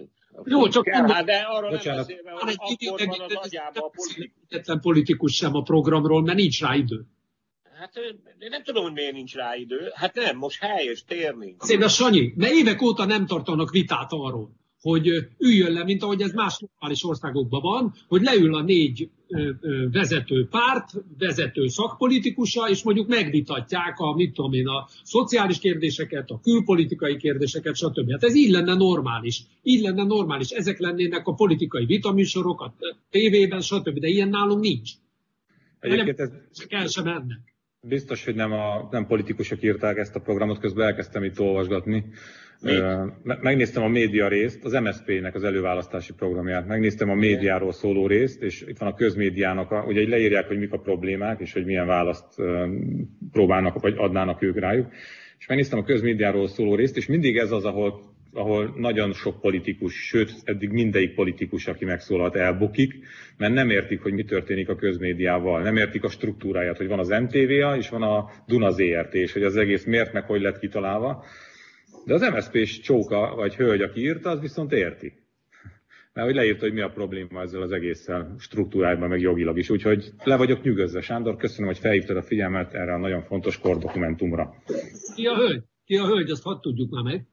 Jó, csak kell, hát de Bocsánat. nem beszélve, hogy akkor van az agyába a politikus. politikus sem a programról, mert nincs rá idő. Hát én nem tudom, hogy miért nincs rá idő. Hát nem, most hely és tér nincs. Szép, Sanyi, mert évek óta nem tartanak vitát arról, hogy üljön le, mint ahogy ez más normális országokban van, hogy leül a négy vezető párt, vezető szakpolitikusa, és mondjuk megvitatják a, mit tudom én, a szociális kérdéseket, a külpolitikai kérdéseket, stb. Hát ez így lenne normális. Így lenne normális. Ezek lennének a politikai vitaműsorok a tévében, stb. De ilyen nálunk nincs. Egyébként ez... El sem mennek. Biztos, hogy nem, a, nem politikusok írták ezt a programot, közben elkezdtem itt olvasgatni. Megnéztem a média részt, az MSZP-nek az előválasztási programját, megnéztem a médiáról szóló részt, és itt van a közmédiának, a, ugye leírják, hogy mik a problémák, és hogy milyen választ próbálnak, vagy adnának ők rájuk. És megnéztem a közmédiáról szóló részt, és mindig ez az, ahol ahol nagyon sok politikus, sőt, eddig mindegyik politikus, aki megszólalt, elbukik, mert nem értik, hogy mi történik a közmédiával, nem értik a struktúráját, hogy van az MTV-a, és van a Duna ZRT, és hogy az egész miért, meg hogy lett kitalálva. De az MSZP-s csóka, vagy hölgy, aki írta, az viszont érti. Mert hogy leírta, hogy mi a probléma ezzel az egésszel struktúrájában, meg jogilag is. Úgyhogy le vagyok nyugodva, Sándor, köszönöm, hogy felhívtad a figyelmet erre a nagyon fontos kordokumentumra. Ki a hölgy? Ki a hölgy, azt hadd tudjuk már meg.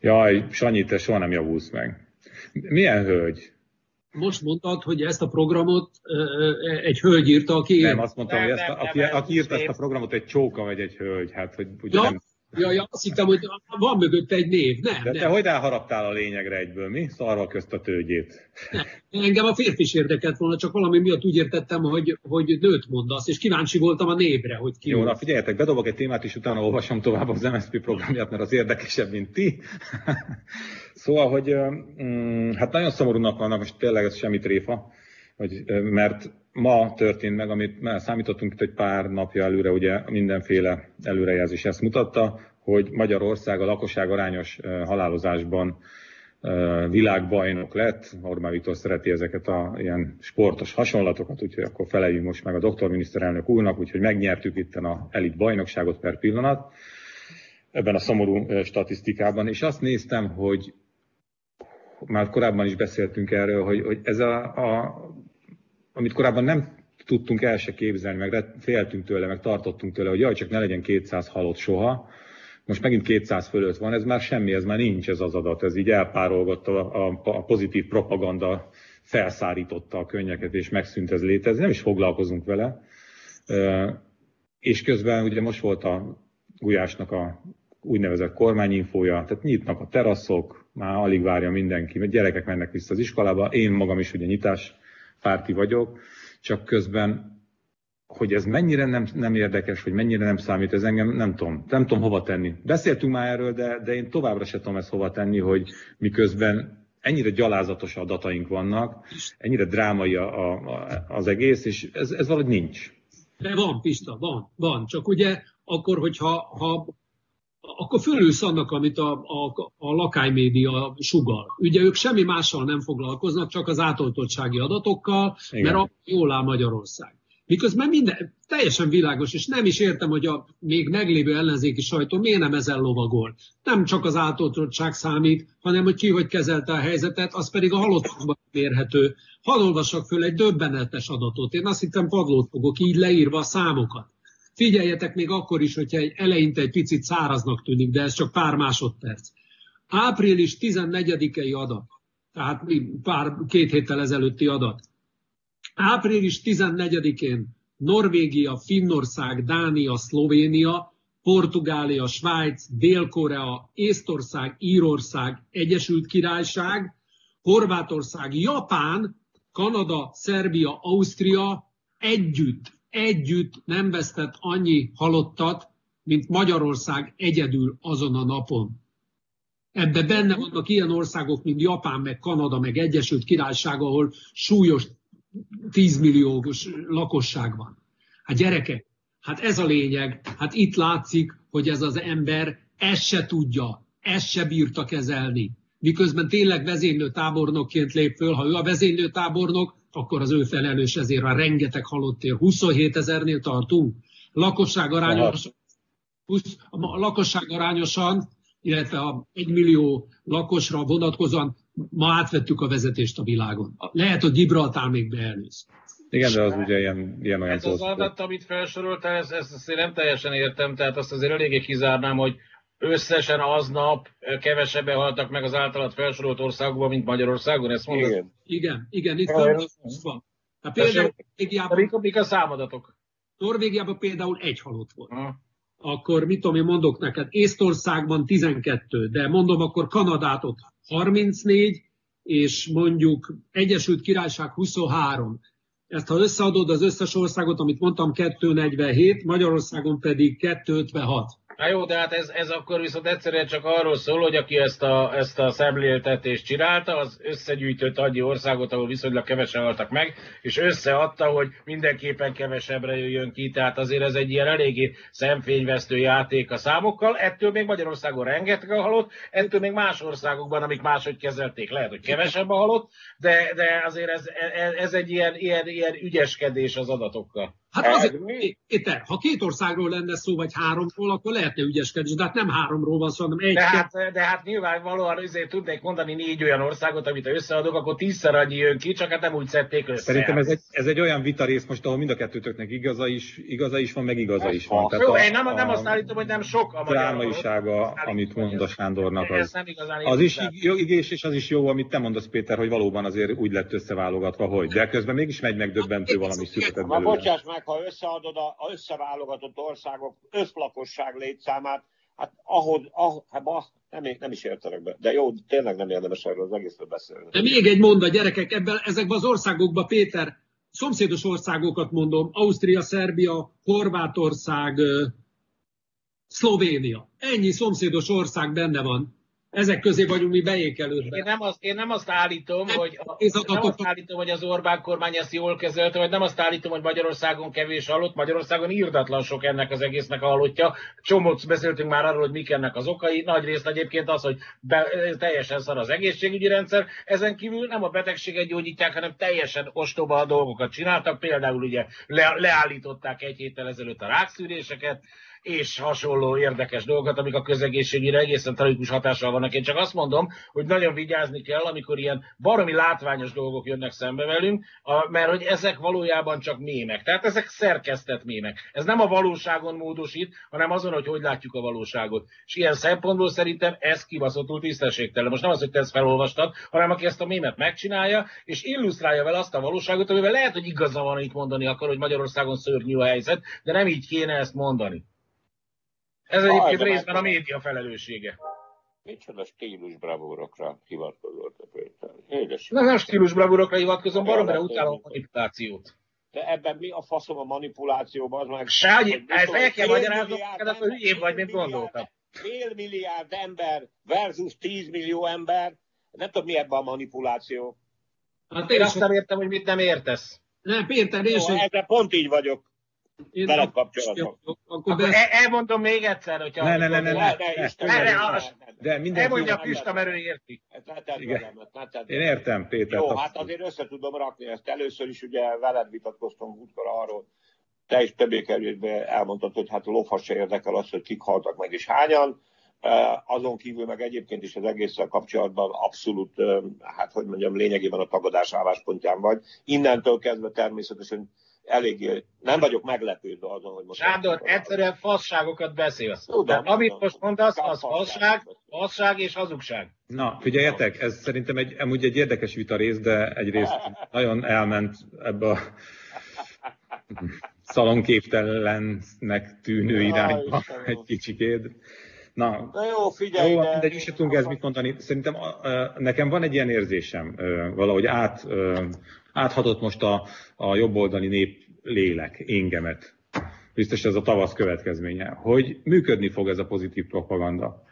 Jaj, Sanyi, te soha nem javulsz meg. Milyen hölgy? Most mondtad, hogy ezt a programot egy hölgy írta, aki... Nem, azt mondtam, nem, hogy ezt nem, aki, nem, aki írta ezt a programot, egy csóka vagy egy hölgy. Hát, hogy ugye ja, nem... Ja, ja, azt hittem, hogy van mögött egy név. Nem, De te nem. hogy elharaptál a lényegre egyből, mi? Szarva közt a tőgyét. Nem. Engem a férfi is érdekelt volna, csak valami miatt úgy értettem, hogy, hogy nőt mondasz, és kíváncsi voltam a névre, hogy ki. Jó, na figyeljetek, bedobok egy témát, és utána olvasom tovább az MSZP programját, mert az érdekesebb, mint ti. szóval, hogy mm, hát nagyon szomorúnak vannak, most tényleg ez semmi tréfa, hogy, mert ma történt meg, amit már számítottunk itt egy pár napja előre, ugye mindenféle előrejelzés ezt mutatta, hogy Magyarország a lakosság arányos halálozásban világbajnok lett. Orbán Viktor szereti ezeket a ilyen sportos hasonlatokat, úgyhogy akkor feleljünk most meg a doktor miniszterelnök úrnak, úgyhogy megnyertük itt a elit bajnokságot per pillanat ebben a szomorú statisztikában, és azt néztem, hogy már korábban is beszéltünk erről, hogy, hogy ez a, a amit korábban nem tudtunk el se képzelni, meg féltünk tőle, meg tartottunk tőle, hogy jaj, csak ne legyen 200 halott soha. Most megint 200 fölött van, ez már semmi, ez már nincs ez az adat, ez így elpárolgott a, a, a pozitív propaganda felszárította a könnyeket, és megszűnt ez létezni, nem is foglalkozunk vele. És közben ugye most volt a Gulyásnak a úgynevezett kormányinfója, tehát nyitnak a teraszok, már alig várja mindenki, mert gyerekek mennek vissza az iskolába, én magam is ugye nyitás párti vagyok, csak közben, hogy ez mennyire nem, nem érdekes, hogy mennyire nem számít, ez engem nem tudom, nem tudom hova tenni. Beszéltünk már erről, de, de én továbbra se tudom ezt hova tenni, hogy miközben ennyire gyalázatos adataink vannak, ennyire drámai a, a, az egész, és ez, ez valahogy nincs. De van, Pista, van, van. Csak ugye akkor, hogyha ha, akkor fölülsz annak, amit a, a, a lakánymédia sugal. Ugye ők semmi mással nem foglalkoznak, csak az átoltottsági adatokkal, Igen. mert jól áll Magyarország. Miközben minden teljesen világos, és nem is értem, hogy a még meglévő ellenzéki sajtó miért nem ezen lovagol. Nem csak az átoltottság számít, hanem hogy ki hogy kezelte a helyzetet, az pedig a halottokban mérhető. Hadd olvassak föl egy döbbenetes adatot. Én azt hittem padlót fogok így leírva a számokat. Figyeljetek még akkor is, hogyha egy eleinte egy picit száraznak tűnik, de ez csak pár másodperc. Április 14-i adat, tehát pár, két héttel ezelőtti adat. Április 14-én Norvégia, Finnország, Dánia, Szlovénia, Portugália, Svájc, Dél-Korea, Észtország, Írország, Egyesült Királyság, Horvátország, Japán, Kanada, Szerbia, Ausztria együtt, együtt nem vesztett annyi halottat, mint Magyarország egyedül azon a napon. Ebbe benne vannak ilyen országok, mint Japán, meg Kanada, meg Egyesült Királyság, ahol súlyos 10 milliós lakosság van. Hát gyerekek, hát ez a lényeg, hát itt látszik, hogy ez az ember ezt se tudja, ezt se bírta kezelni. Miközben tényleg vezénylő tábornokként lép föl, ha ő a vezénylő tábornok, akkor az ő felelős ezért a rengeteg halottért. 27 ezernél tartunk. Lakosság arányosan, a lakosság arányosan, illetve a 1 millió lakosra vonatkozóan ma átvettük a vezetést a világon. Lehet, hogy Gibraltár még beelőz. Igen, de az ugye ilyen, ilyen Ez az adat, amit felsoroltál, ezt, ezt, ezt én nem teljesen értem, tehát azt azért eléggé kizárnám, hogy összesen aznap kevesebben haltak meg az általad felsorolt országokban, mint Magyarországon, ezt mondod? Igen, igen, igen itt van. Hát például Norvégiában, mik a számadatok? Norvégiában például egy halott volt. Ha. Akkor mit tudom én mondok neked, Észtországban 12, de mondom akkor Kanadát ott 34, és mondjuk Egyesült Királyság 23. Ezt ha összeadod az összes országot, amit mondtam, 247, Magyarországon pedig 256. Na jó, de hát ez, ez akkor viszont egyszerűen csak arról szól, hogy aki ezt a, ezt a szemléltetést csinálta, az összegyűjtött annyi országot, ahol viszonylag kevesen haltak meg, és összeadta, hogy mindenképpen kevesebbre jöjjön ki. Tehát azért ez egy ilyen eléggé szemfényvesztő játék a számokkal. Ettől még Magyarországon rengeteg a halott, ettől még más országokban, amik máshogy kezelték, lehet, hogy kevesebb a halott, de, de azért ez, ez, ez egy ilyen, ilyen, ilyen ügyeskedés az adatokkal. Hát azért, Péter, ha két országról lenne szó, vagy háromról, akkor lehetne ügyeskedni, de hát nem háromról van szó, hanem egy. De hát, de hát nyilvánvalóan azért tudnék mondani négy olyan országot, amit ha összeadok, akkor tízszer annyi jön ki, csak hát nem úgy szedték össze. Szerintem ez egy, ez egy olyan vitarész most, ahol mind a kettőtöknek igaza is, igaza is van, meg igaza is van. Tehát Jó, a, én nem, nem azt állítom, hogy nem sok a drámaisága, amit mond a Sándornak, az, az is igés, és az is jó, amit te mondasz, Péter, hogy valóban azért úgy lett összeválogatva, hogy. De közben mégis megy megdöbbentő valami született belőle meg, ha összeadod a, a összeválogatott országok összlakosság létszámát, hát ahhoz, ah, hát ah, nem, nem is értenek be. De jó, tényleg nem érdemes erről az egészről beszélni. De még egy mondat, gyerekek, ebben, ezekben az országokban, Péter, szomszédos országokat mondom, Ausztria, Szerbia, Horvátország, Szlovénia. Ennyi szomszédos ország benne van ezek közé vagyunk mi beékelődve. Én nem azt, én nem azt állítom, nem, hogy, nem azt állítom, hogy az Orbán kormány ezt jól kezelte, vagy nem azt állítom, hogy Magyarországon kevés halott, Magyarországon írdatlan sok ennek az egésznek a halottja. Csomót beszéltünk már arról, hogy mik ennek az okai. Nagy részt egyébként az, hogy be, teljesen szar az egészségügyi rendszer. Ezen kívül nem a betegséget gyógyítják, hanem teljesen ostoba a dolgokat csináltak. Például ugye le, leállították egy héttel ezelőtt a rákszűréseket, és hasonló érdekes dolgokat, amik a közegészségügyre egészen tragikus hatással vannak. Én csak azt mondom, hogy nagyon vigyázni kell, amikor ilyen baromi látványos dolgok jönnek szembe velünk, mert hogy ezek valójában csak mémek. Tehát ezek szerkesztett mémek. Ez nem a valóságon módosít, hanem azon, hogy hogy látjuk a valóságot. És ilyen szempontból szerintem ez kibaszottul tisztességtelen. Most nem az, hogy te ezt felolvastad, hanem aki ezt a mémet megcsinálja, és illusztrálja vele azt a valóságot, amivel lehet, hogy igaza van itt mondani akar, hogy Magyarországon szörnyű a helyzet, de nem így kéne ezt mondani. Ez egyébként ah, részben a média felelőssége. Micsoda stílus bravúrokra hivatkozott a Péter. Édes. Nem, nem stílus bravúrokra hivatkozom, baromra utálom a manipulációt. De ebben mi a faszom a manipulációban? Az meg... Ságyi, ezt el kell magyaráznom, akkor hülyébb vagy, mint gondoltam. Fél milliárd ember versus 10 millió ember. Nem tudom, mi ebben a manipuláció. Hát én azt nem értem, hogy mit nem értesz. Nem, Péter, én sem. Ezzel pont így vagyok. Én veled kapcsolatban. Akkor be... elmondom még egyszer, hogyha... Ne, ne, ne, ne, ne, De minden Elmondja Pista, mert ő érti. Én értem, Péter. Jó, hát azért össze tudom rakni ezt. Először is ugye veled vitatkoztam útkor arról, te is többé kerültbe elmondtad, hogy hát lófasz se érdekel az, hogy kik haltak meg és hányan. Azon kívül meg egyébként is az egésszel kapcsolatban abszolút, hát hogy mondjam, lényegében a tagadás álláspontján vagy. Innentől kezdve természetesen eléggé nem vagyok meglepődve azon, hogy most... Sándor, egyszerűen fasságokat beszélsz. Tudom, amit tudom, most mondasz, az fasság, fasság és hazugság. Na, figyeljetek, ez szerintem egy, amúgy egy érdekes vita rész, de egyrészt nagyon elment ebbe a szalonképtelennek tűnő irányba egy kicsikét. Na, Na jó, figyelj, jó, de... mindegy, is tudunk ezt mit mondani. Szerintem nekem van egy ilyen érzésem, valahogy át, áthatott most a, a jobboldali nép lélek, éngemet. Biztos ez a tavasz következménye, hogy működni fog ez a pozitív propaganda.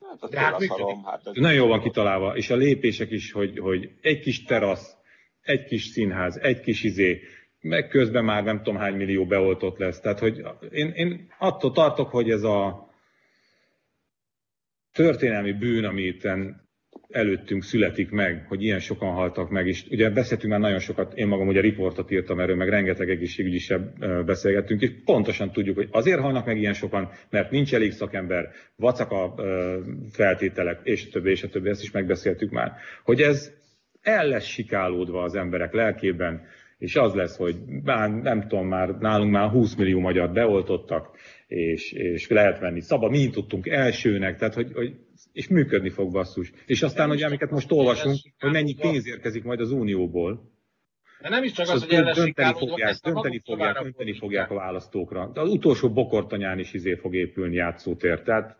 Hát, De hát, hát ez Nagyon jó van kitalálva, és a lépések is, hogy, hogy egy kis terasz, egy kis színház, egy kis izé, meg közben már nem tudom hány millió beoltott lesz. Tehát, hogy én, én attól tartok, hogy ez a történelmi bűn, amit előttünk születik meg, hogy ilyen sokan haltak meg, és ugye beszéltünk már nagyon sokat, én magam ugye riportot írtam erről, meg rengeteg egészségügyi beszélgettünk, és pontosan tudjuk, hogy azért halnak meg ilyen sokan, mert nincs elég szakember, vacak a feltételek, és a többi, és a többi, ezt is megbeszéltük már, hogy ez el lesz sikálódva az emberek lelkében, és az lesz, hogy már nem tudom, már nálunk már 20 millió magyar beoltottak, és, és lehet venni szabad, mi tudtunk elsőnek, tehát hogy, hogy és működni fog basszus. És aztán, hogy amiket most olvasunk, hogy mennyi pénz érkezik majd az Unióból. De nem is csak az, hogy dönteni fogják, dönteni fogják, dönteni fogják a választókra. De az utolsó bokortanyán is izé fog épülni játszótér. Tehát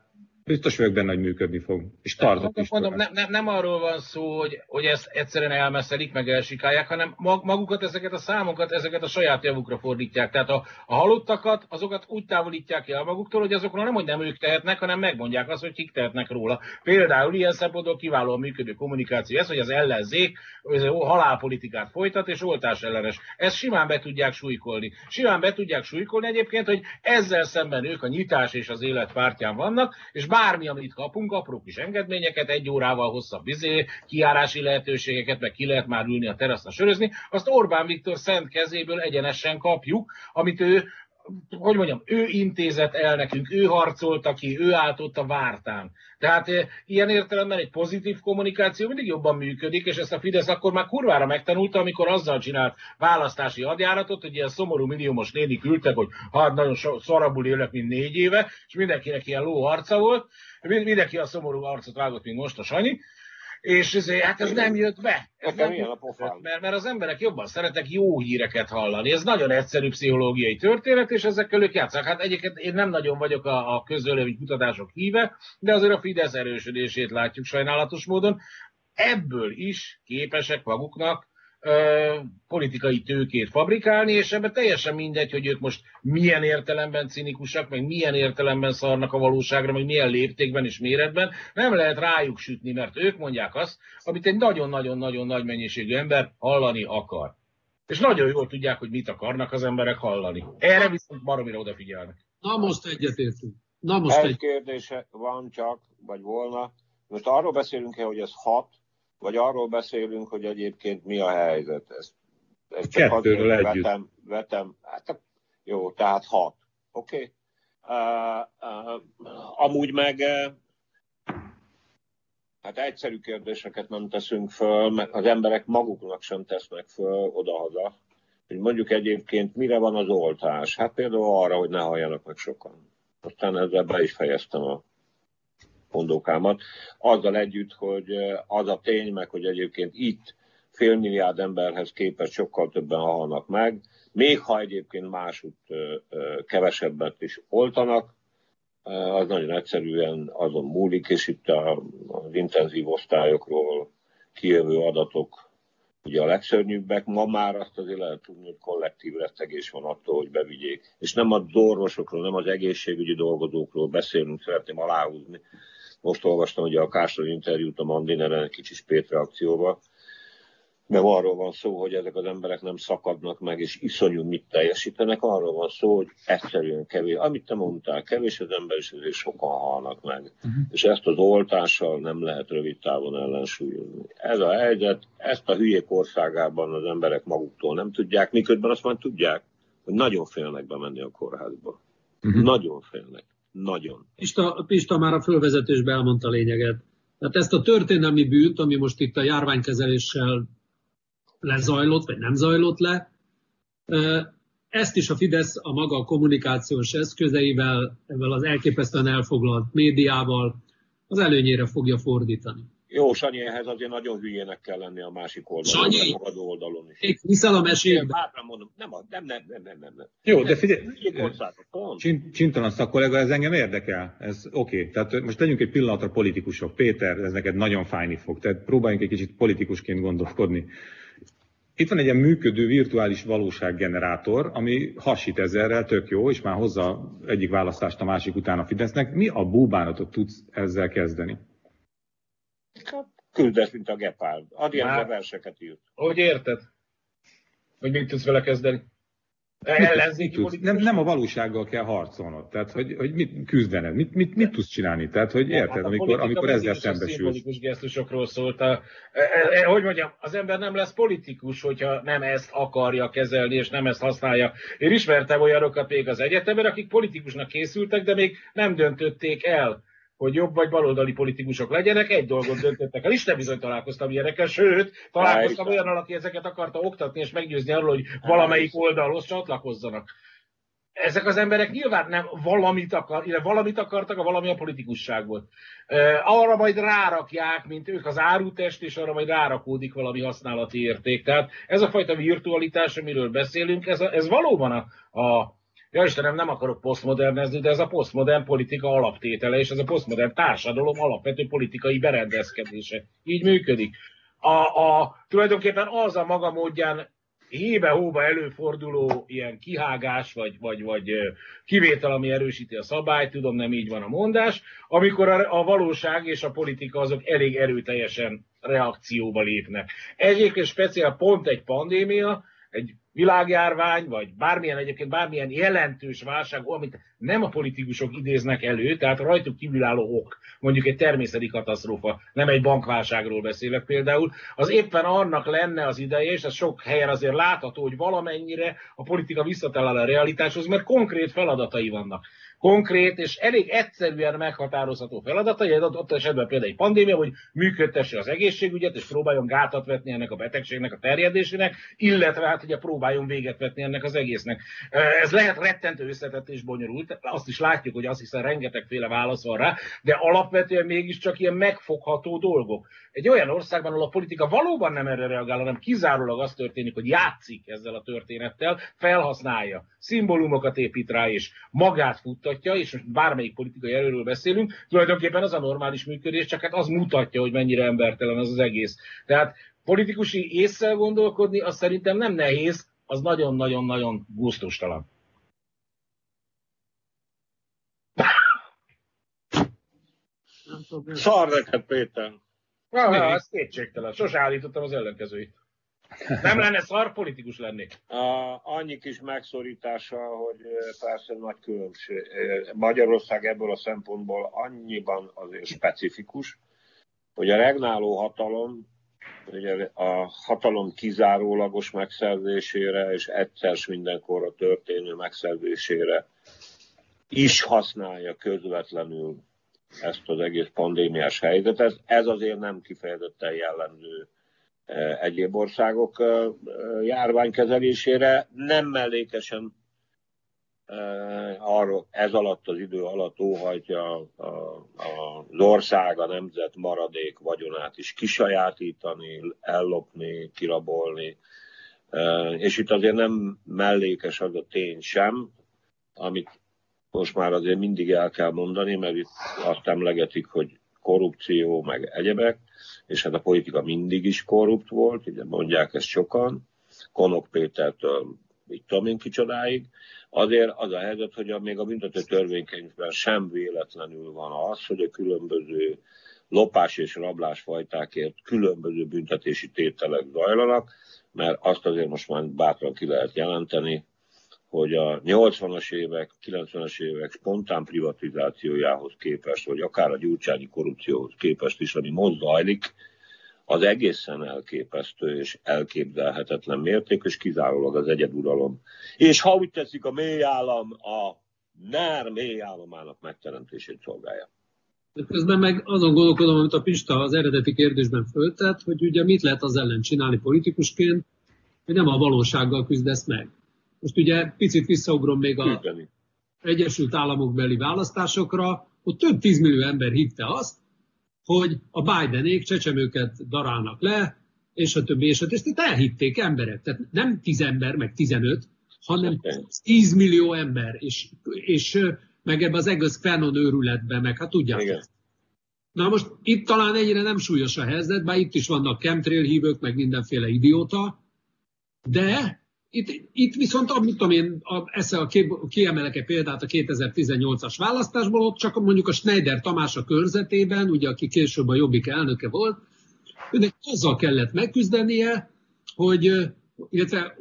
Biztos vagyok benne, hogy működni fog. És tartott is. Mondom, nem, nem, nem arról van szó, hogy, hogy ezt egyszerűen elmeszelik, meg elsikálják, hanem magukat, ezeket a számokat, ezeket a saját javukra fordítják. Tehát a, a halottakat, azokat úgy távolítják el maguktól, hogy azokról nem, hogy nem ők tehetnek, hanem megmondják azt, hogy kik tehetnek róla. Például ilyen szempontból kiválóan működő kommunikáció ez, hogy az ellenzék ez halálpolitikát folytat, és oltás ellenes. Ezt simán be tudják súlykolni. Simán be tudják súlykolni egyébként, hogy ezzel szemben ők a nyitás és az élet pártján vannak, és bármi, amit kapunk, apró kis engedményeket, egy órával hosszabb vizé, kiárási lehetőségeket, meg ki lehet már ülni a teraszra sörözni, azt Orbán Viktor szent kezéből egyenesen kapjuk, amit ő hogy mondjam, ő intézett el nekünk, ő harcolta ki, ő állt ott a vártán. Tehát e, ilyen értelemben egy pozitív kommunikáció mindig jobban működik, és ezt a Fidesz akkor már kurvára megtanulta, amikor azzal csinált választási adjáratot, hogy ilyen szomorú milliómos néni küldtek, hogy hát nagyon szarabul élek, mint négy éve, és mindenkinek ilyen ló arca volt, mindenki a szomorú arcot vágott, mint most a Sanyi, és ezért, hát ez nem jött be. Ez nem jött, a mert, mert az emberek jobban szeretek jó híreket hallani. Ez nagyon egyszerű pszichológiai történet, és ezekkel ők játszanak. Hát egyébként én nem nagyon vagyok a, a közölői kutatások híve, de azért a Fidesz erősödését látjuk sajnálatos módon. Ebből is képesek maguknak politikai tőkét fabrikálni, és ebben teljesen mindegy, hogy ők most milyen értelemben cinikusak, meg milyen értelemben szarnak a valóságra, meg milyen léptékben és méretben, nem lehet rájuk sütni, mert ők mondják azt, amit egy nagyon-nagyon-nagyon nagy mennyiségű ember hallani akar. És nagyon jól tudják, hogy mit akarnak az emberek hallani. Erre viszont baromira odafigyelnek. Na most egyetértünk. Na most egy, egy kérdése van csak, vagy volna. Most arról beszélünk-e, hogy ez hat, vagy arról beszélünk, hogy egyébként mi a helyzet. Ezt, ezt csak Kettőről együtt. Vetem, vetem, hát jó, tehát hat. Oké? Okay? Amúgy meg hát egyszerű kérdéseket nem teszünk föl, mert az emberek maguknak sem tesznek föl odahaza. Hogy mondjuk egyébként mire van az oltás? Hát például arra, hogy ne halljanak meg sokan. Aztán ezzel be is fejeztem a mondókámat. Azzal együtt, hogy az a tény meg, hogy egyébként itt félmilliárd emberhez képest sokkal többen halnak meg, még ha egyébként másút kevesebbet is oltanak, az nagyon egyszerűen azon múlik, és itt az intenzív osztályokról kijövő adatok ugye a legszörnyűbbek. Ma már azt azért lehet tudni, hogy kollektív rettegés van attól, hogy bevigyék. És nem az orvosokról, nem az egészségügyi dolgozókról beszélünk, szeretném aláhúzni. Most olvastam ugye a Kásler interjút a Mandineren egy kicsi spét reakcióval, nem arról van szó, hogy ezek az emberek nem szakadnak meg, és iszonyú mit teljesítenek, arról van szó, hogy egyszerűen kevés, amit te mondtál, kevés az ember, és ezért sokan halnak meg. Uh-huh. És ezt az oltással nem lehet rövid távon ellensúlyozni. Ez a helyzet, ezt a hülyék országában az emberek maguktól nem tudják, miközben azt már tudják, hogy nagyon félnek bemenni a kórházba. Uh-huh. Nagyon félnek. Nagyon. Pista, Pista már a fölvezetésben elmondta a lényeget. Tehát ezt a történelmi bűnt, ami most itt a járványkezeléssel lezajlott, vagy nem zajlott le. Ezt is a Fidesz a maga kommunikációs eszközeivel, ezzel az elképesztően elfoglalt médiával az előnyére fogja fordítani. Jó, Sanyi, ehhez azért nagyon hülyének kell lenni a másik oldalon, Sanyi, a oldalon is. Én viszel a mesébe. Hát mondom, nem, nem, nem, nem, nem, nem. Jó, de figyelj, Csintalan szakkollega, ez engem érdekel. Ez oké. Okay. Tehát most tegyünk egy pillanatra politikusok. Péter, ez neked nagyon fájni fog. Tehát próbáljunk egy kicsit politikusként gondolkodni. Itt van egy ilyen működő virtuális valósággenerátor, ami hasít ezerrel, tök jó, és már hozza egyik választást a másik után a Fidesznek. Mi a búbánatot tudsz ezzel kezdeni? Küldesz, mint a Gepard. Adjál verseket írt. Hogy érted? Hogy mit tudsz vele kezdeni? Ellenzéki mit nem, nem a valósággal kell harcolnod, tehát hogy, hogy mit küzdened, mit, mit, mit tudsz csinálni, tehát hogy érted, hát amikor, amikor ezzel szembesülsz. Politikus gesztusokról szólt. A, e, e, e, hogy mondjam, az ember nem lesz politikus, hogyha nem ezt akarja kezelni, és nem ezt használja. Én ismertem olyanokat még az egyetemen, akik politikusnak készültek, de még nem döntötték el hogy jobb vagy baloldali politikusok legyenek, egy dolgot döntöttek el. is nem bizony találkoztam ilyenekkel, sőt, találkoztam olyan, aki ezeket akarta oktatni és meggyőzni arról, hogy valamelyik oldalhoz csatlakozzanak. Ezek az emberek nyilván nem valamit, akar, valamit akartak, a valami a politikusság volt. Arra majd rárakják, mint ők az árutest, és arra majd rárakódik valami használati érték. Tehát ez a fajta virtualitás, amiről beszélünk, ez, a, ez valóban a, a ja Istenem, nem akarok posztmodernezni, de ez a posztmodern politika alaptétele, és ez a posztmodern társadalom alapvető politikai berendezkedése. Így működik. A, a, tulajdonképpen az a maga módján hébe-hóba előforduló ilyen kihágás, vagy, vagy, vagy kivétel, ami erősíti a szabályt, tudom, nem így van a mondás, amikor a, a valóság és a politika azok elég erőteljesen reakcióba lépnek. Egyébként speciál pont egy pandémia, egy világjárvány, vagy bármilyen egyébként bármilyen jelentős válság, amit nem a politikusok idéznek elő, tehát rajtuk kívülálló ok, mondjuk egy természeti katasztrófa, nem egy bankválságról beszélek például, az éppen annak lenne az ideje, és ez sok helyen azért látható, hogy valamennyire a politika visszatalál a realitáshoz, mert konkrét feladatai vannak konkrét és elég egyszerűen meghatározható feladatai, ott esetben például egy pandémia, hogy működtesse az egészségügyet, és próbáljon gátat vetni ennek a betegségnek a terjedésének, illetve hát ugye próbáljon véget vetni ennek az egésznek. Ez lehet rettentő összetett és bonyolult, azt is látjuk, hogy azt hiszem rengetegféle válasz van rá, de alapvetően mégiscsak ilyen megfogható dolgok. Egy olyan országban, ahol a politika valóban nem erre reagál, hanem kizárólag az történik, hogy játszik ezzel a történettel, felhasználja, szimbólumokat épít rá, és magát futtatja, mutatja, és most bármelyik politikai erőről beszélünk, tulajdonképpen az a normális működés, csak hát az mutatja, hogy mennyire embertelen az az egész. Tehát politikusi észsel gondolkodni, az szerintem nem nehéz, az nagyon-nagyon-nagyon gusztustalan. Szar neked, Péter. Na, ez kétségtelen. Sose állítottam az ellenkezőit. Nem lenne szar, politikus lennék. A, annyi kis megszorítása, hogy persze nagy különbség. Magyarország ebből a szempontból annyiban azért specifikus, hogy a regnáló hatalom, ugye a hatalom kizárólagos megszerzésére és egyszer mindenkorra történő megszerzésére is használja közvetlenül ezt az egész pandémiás helyzetet. Ez azért nem kifejezetten jellemző egyéb országok járványkezelésére. Nem mellékesen arról ez alatt az idő alatt óhajtja az ország, a nemzet maradék vagyonát is kisajátítani, ellopni, kirabolni. És itt azért nem mellékes az a tény sem, amit most már azért mindig el kell mondani, mert itt azt emlegetik, hogy korrupció, meg egyebek, és hát a politika mindig is korrupt volt, ugye mondják ezt sokan, Konok Pétertől, mit tudom én kicsodáig, azért az a helyzet, hogy még a büntető törvénykönyvben sem véletlenül van az, hogy a különböző lopás és rablás fajtákért különböző büntetési tételek zajlanak, mert azt azért most már bátran ki lehet jelenteni, hogy a 80-as évek, 90-es évek spontán privatizációjához képest, vagy akár a gyurcsányi korrupcióhoz képest is, ami most zajlik, az egészen elképesztő és elképzelhetetlen mérték, és kizárólag az egyeduralom. És ha úgy teszik, a mélyállam a NER mélyállamának megteremtését szolgálja. Közben meg azon gondolkodom, amit a Pista az eredeti kérdésben föltett, hogy ugye mit lehet az ellen csinálni politikusként, hogy nem a valósággal küzdesz meg. Most ugye picit visszaugrom még a Egyesült Államok beli választásokra, ott több tízmillió ember hitte azt, hogy a Bidenék csecsemőket darálnak le, és a többi, és a többi. Ezt elhitték emberek. Tehát nem tíz ember, meg tizenöt, hanem tíz millió ember, és, és meg ebbe az egész Fanon őrületben, meg hát tudják. Na most itt talán egyre nem súlyos a helyzet, bár itt is vannak chemtrail hívők, meg mindenféle idióta, de itt, itt viszont, amit tudom én, a, a kiemelek egy példát a 2018-as választásból, ott csak mondjuk a Schneider Tamás a körzetében, ugye, aki később a Jobbik elnöke volt, őnek azzal kellett megküzdenie, hogy illetve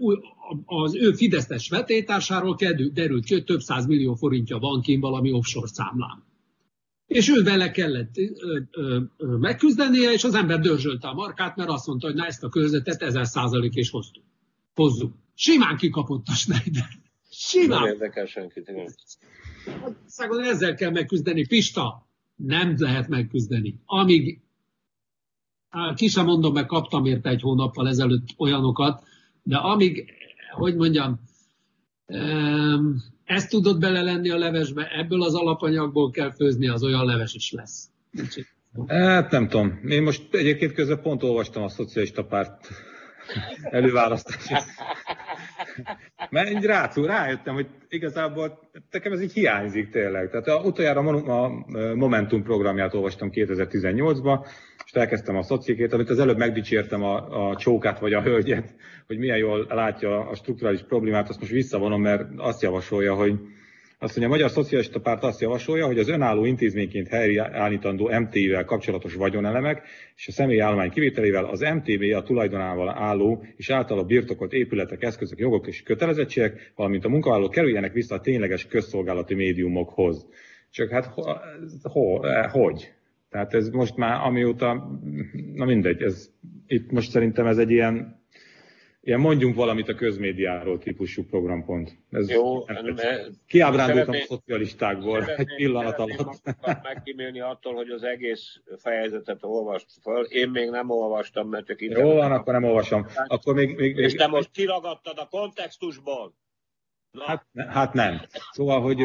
az ő Fideszes vetétársáról derült ki, hogy több száz millió forintja van kint valami offshore számlán. És ő vele kellett ö, ö, ö, megküzdenie, és az ember dörzsölte a markát, mert azt mondta, hogy na ezt a körzetet ezer százalék és hoztuk. Hozzuk. Simán kikapott a Schneider. Simán. Nem érdekel senkit, igen. Ezzel kell megküzdeni. Pista, nem lehet megküzdeni. Amíg, ki sem mondom, mert kaptam érte egy hónappal ezelőtt olyanokat, de amíg, hogy mondjam, ezt tudod bele lenni a levesbe, ebből az alapanyagból kell főzni, az olyan leves is lesz. Hát nem tudom. Én most egyébként közben pont olvastam a szocialista párt előválasztási. Mert így rá, rájöttem, hogy igazából nekem ez így hiányzik tényleg. Tehát a, utoljára a Momentum programját olvastam 2018-ban, és elkezdtem a szociékét, amit az előbb megdicsértem a, a csókát vagy a hölgyet, hogy milyen jól látja a strukturális problémát, azt most visszavonom, mert azt javasolja, hogy azt mondja, a Magyar Szocialista Párt azt javasolja, hogy az önálló intézményként helyreállítandó MTV-vel kapcsolatos vagyonelemek és a személyi állomány kivételével az MTV a tulajdonával álló és általa birtokolt épületek, eszközök, jogok és kötelezettségek, valamint a munkavállalók kerüljenek vissza a tényleges közszolgálati médiumokhoz. Csak hát ho, ho, hogy? Tehát ez most már amióta, na mindegy, ez, itt most szerintem ez egy ilyen ilyen mondjunk valamit a közmédiáról típusú programpont. Ez Jó, kiábrándultam a szocialistákból egy pillanat alatt. megkímélni attól, hogy az egész fejezetet olvast fel. Én még nem olvastam, mert csak itt. Jó van, akkor nem olvasom. Akkor még, még, még... És te most kiragadtad a kontextusból. Na. Hát, hát nem. Szóval, hogy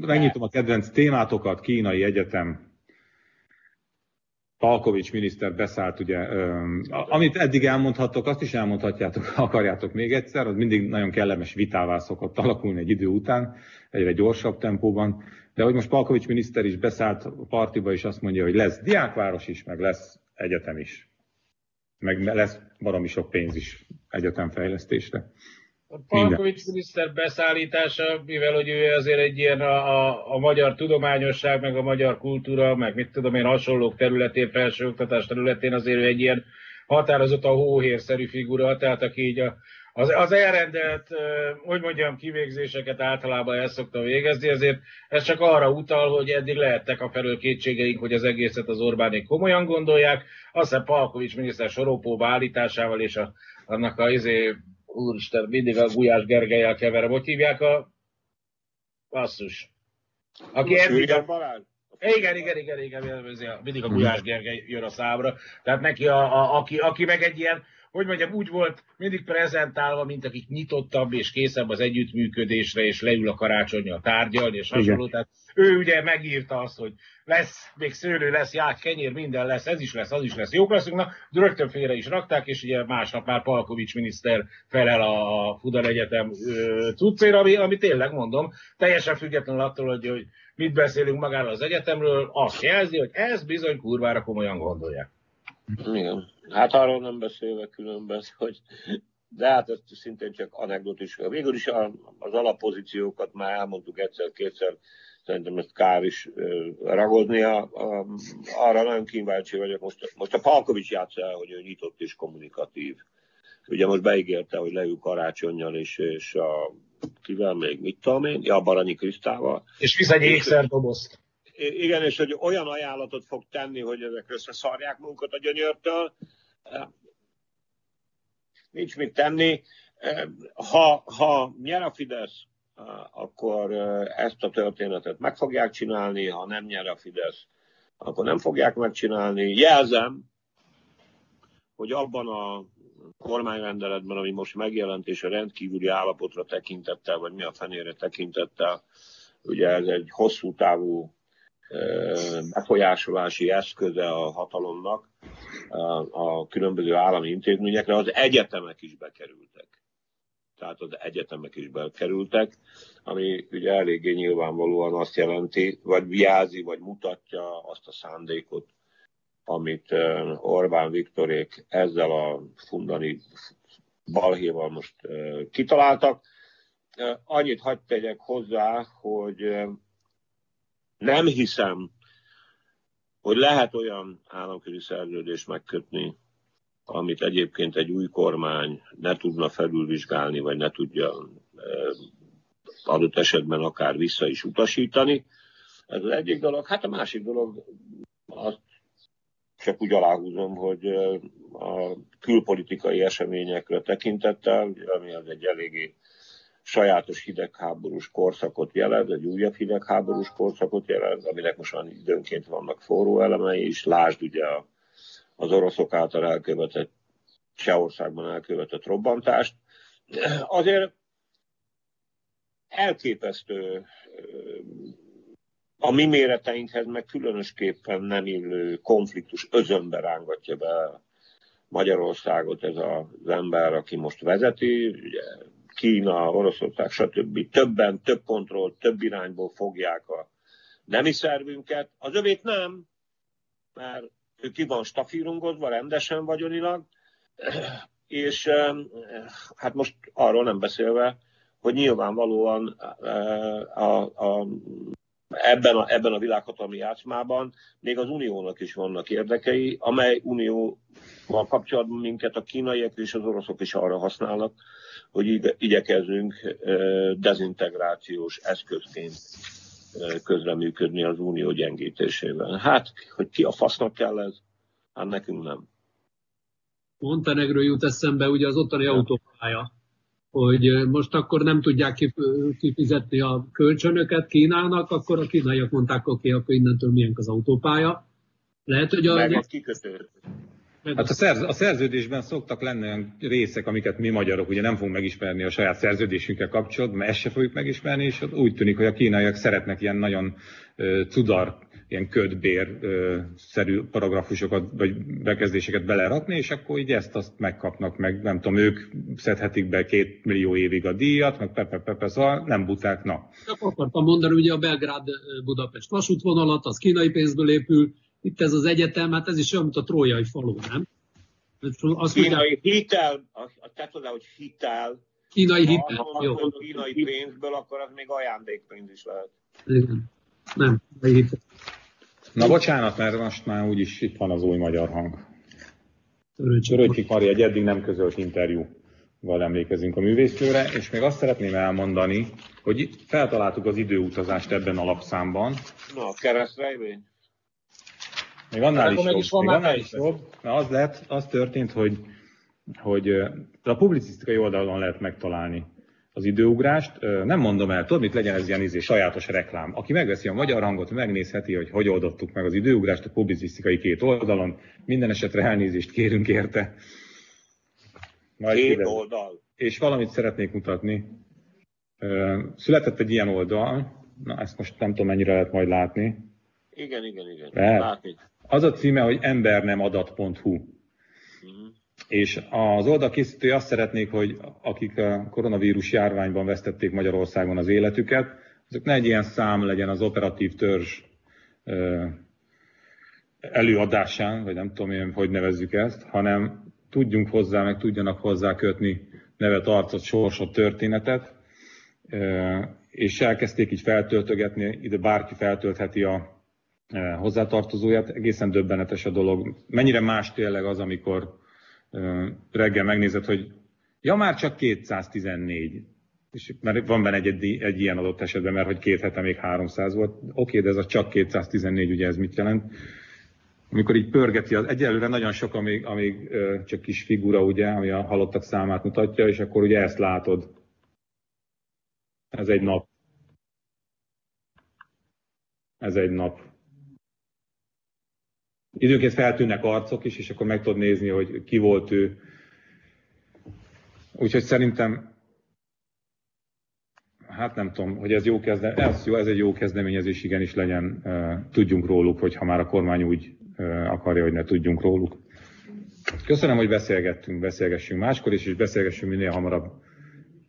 megnyitom a kedvenc témátokat, Kínai Egyetem, Palkovics miniszter beszállt, ugye, amit eddig elmondhattok, azt is elmondhatjátok, ha akarjátok még egyszer, az mindig nagyon kellemes vitává szokott alakulni egy idő után, egyre gyorsabb tempóban, de hogy most Palkovics miniszter is beszállt a partiba, és azt mondja, hogy lesz diákváros is, meg lesz egyetem is, meg lesz valami sok pénz is egyetemfejlesztésre. A Palkovics miniszter beszállítása, mivel hogy ő azért egy ilyen a, a, a magyar tudományosság, meg a magyar kultúra, meg mit tudom én, hasonlók területén, felsőoktatás területén azért ő egy ilyen határozott a hóhérszerű figura, tehát aki így a, az, az elrendelt, hogy mondjam, kivégzéseket általában el szokta végezni, ezért ez csak arra utal, hogy eddig lehettek a felől kétségeink, hogy az egészet az Orbánék komolyan gondolják. Aztán Palkovics miniszter sorópóba állításával és a, annak a izé, úristen, mindig a Gulyás Gergelyel keverem. Hogy hívják a basszus? Aki eddig a... Balázs? Igen, igen, igen, igen, mindig a Gulyás Gergely jön a számra. Tehát neki, a, a, aki, aki meg egy ilyen, hogy mondjam, úgy volt mindig prezentálva, mint akik nyitottabb és készebb az együttműködésre, és leül a karácsonyjal tárgyalni, és hasonló. Tehát ő ugye megírta azt, hogy lesz, még szőlő lesz, ját, kenyér, minden lesz, ez is lesz, az is lesz, jók leszünk, na, rögtön félre is rakták, és ugye másnap már Palkovics miniszter felel a Fudar Egyetem cuccéra, ami, ami tényleg mondom, teljesen függetlenül attól, hogy, hogy mit beszélünk magáról az egyetemről, azt jelzi, hogy ez bizony kurvára komolyan gondolják. Igen. Hát arról nem beszélve különben, hogy de hát ez szintén csak anekdotis. Végül is az alapozíciókat már elmondtuk egyszer-kétszer, szerintem ezt kár is ragodnia. Arra nagyon kíváncsi vagyok. Most, most a Palkovics játsza el, hogy ő nyitott és kommunikatív. Ugye most beígérte, hogy leül karácsonyjal és, és a kivel még, mit tudom én, ja, Baranyi Krisztával. És visz egy ékszerdobozt. Igen, és hogy olyan ajánlatot fog tenni, hogy ezek összeszarják munkat a gyönyörtől. Nincs mit tenni. Ha, ha nyer a Fidesz, akkor ezt a történetet meg fogják csinálni, ha nem nyer a Fidesz, akkor nem fogják megcsinálni. Jelzem, hogy abban a kormányrendeletben, ami most megjelent, és a rendkívüli állapotra tekintettel, vagy mi a fenére tekintettel, ugye ez egy hosszú távú befolyásolási eszköze a hatalomnak, a különböző állami intézményekre, az egyetemek is bekerültek. Tehát az egyetemek is bekerültek, ami ugye eléggé nyilvánvalóan azt jelenti, vagy jelzi, vagy mutatja azt a szándékot, amit Orbán Viktorék ezzel a fundani balhéval most kitaláltak. Annyit hagyd tegyek hozzá, hogy nem hiszem, hogy lehet olyan államközi szerződést megkötni, amit egyébként egy új kormány ne tudna felülvizsgálni, vagy ne tudja adott esetben akár vissza is utasítani. Ez az egyik dolog. Hát a másik dolog, azt csak úgy aláhúzom, hogy a külpolitikai eseményekre tekintettel, ami az egy eléggé sajátos hidegháborús korszakot jelent, egy újabb hidegháborús korszakot jelent, aminek most már időnként vannak forró elemei is. Lásd ugye az oroszok által elkövetett, Csehországban elkövetett robbantást. Azért elképesztő a mi méreteinkhez meg különösképpen nem illő konfliktus özönbe rángatja be Magyarországot ez az ember, aki most vezeti, ugye Kína, Oroszország, stb. Többen, több kontroll, több irányból fogják a nemi szervünket. Az övét nem, mert ő ki van stafírungozva rendesen vagyonilag, és hát most arról nem beszélve, hogy nyilvánvalóan a, a, ebben, a, ebben a világhatalmi játszmában még az uniónak is vannak érdekei, amely unióval kapcsolatban minket a kínaiak és az oroszok is arra használnak, hogy igyekezzünk dezintegrációs eszközként közreműködni az unió gyengítésével. Hát, hogy ki a fasznak kell ez? Hát nekünk nem. Montenegro jut eszembe ugye az ottani autópálya, hogy most akkor nem tudják kifizetni a kölcsönöket Kínának, akkor a kínaiak mondták, oké, okay, akkor innentől milyen az autópálya. Lehet, hogy a... Meg a kikötő. Hát a, szerz, a szerződésben szoktak lenni olyan részek, amiket mi magyarok ugye nem fogunk megismerni a saját szerződésünkkel kapcsolatban, mert ezt se fogjuk megismerni, és úgy tűnik, hogy a kínaiak szeretnek ilyen nagyon uh, cudar, ilyen ködbér-szerű paragrafusokat vagy bekezdéseket belerakni, és akkor így ezt azt megkapnak, meg nem tudom, ők szedhetik be két millió évig a díjat, meg pepe, pepe, szóval nem buták, na. Akartam mondani, ugye a Belgrád-Budapest vasútvonalat, az kínai pénzből épül, itt ez az egyetem, hát ez is olyan, mint a trójai falu, nem? Azt kínai mondják, hitel, tehát oda, hogy hitel. Kínai hitel, ha, jó. Kínai pénzből, akkor az még ajándékpénz is lehet. Igen. Nem, hitel. Na bocsánat, mert most már úgyis itt van az új magyar hang. Töröcsik Mari egy eddig nem közölt interjúval emlékezünk a művésznőre, és még azt szeretném elmondani, hogy feltaláltuk az időutazást ebben a lapszámban. Na, a keresztrejvény? Még annál is, is jobb. Még annál is jobb. Na, az, lett, az történt, hogy, hogy a publicisztikai oldalon lehet megtalálni az időugrást. Nem mondom el, tudod, mit legyen ez ilyen izé, sajátos reklám. Aki megveszi a magyar hangot, megnézheti, hogy hogy oldottuk meg az időugrást a publicisztikai két oldalon. Minden esetre elnézést kérünk érte. Majd két ide. oldal. És valamit szeretnék mutatni. Született egy ilyen oldal, na ezt most nem tudom mennyire lehet majd látni. Igen, igen, igen. Látni. Az a címe, hogy embernemadat.hu. És az oldal készítői azt szeretnék, hogy akik a koronavírus járványban vesztették Magyarországon az életüket, azok ne egy ilyen szám legyen az operatív törzs előadásán, vagy nem tudom én, hogy nevezzük ezt, hanem tudjunk hozzá, meg tudjanak hozzá kötni nevet, arcot, sorsot, történetet, és elkezdték így feltöltögetni, ide bárki feltöltheti a hozzátartozóját, egészen döbbenetes a dolog. Mennyire más tényleg az, amikor reggel megnézed, hogy ja, már csak 214. És mert van benne egy, egy, egy ilyen adott esetben, mert hogy két hete még 300 volt. Oké, de ez a csak 214, ugye ez mit jelent? Amikor így pörgeti, az egyelőre nagyon sok, amíg, amíg csak kis figura, ugye, ami a halottak számát mutatja, és akkor ugye ezt látod. Ez egy nap. Ez egy nap. Időnként feltűnnek arcok is, és akkor meg tudod nézni, hogy ki volt ő. Úgyhogy szerintem, hát nem tudom, hogy ez jó kezdeményezés, ez jó, ez egy jó kezdeményezés, igenis legyen, tudjunk róluk, hogyha már a kormány úgy akarja, hogy ne tudjunk róluk. Köszönöm, hogy beszélgettünk, beszélgessünk máskor is, és beszélgessünk minél hamarabb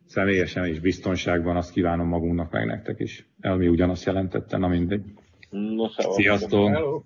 személyesen és biztonságban, azt kívánom magunknak, meg nektek is. Elmi ugyanazt jelentette, na mindegy. No, Sziasztok! Hello.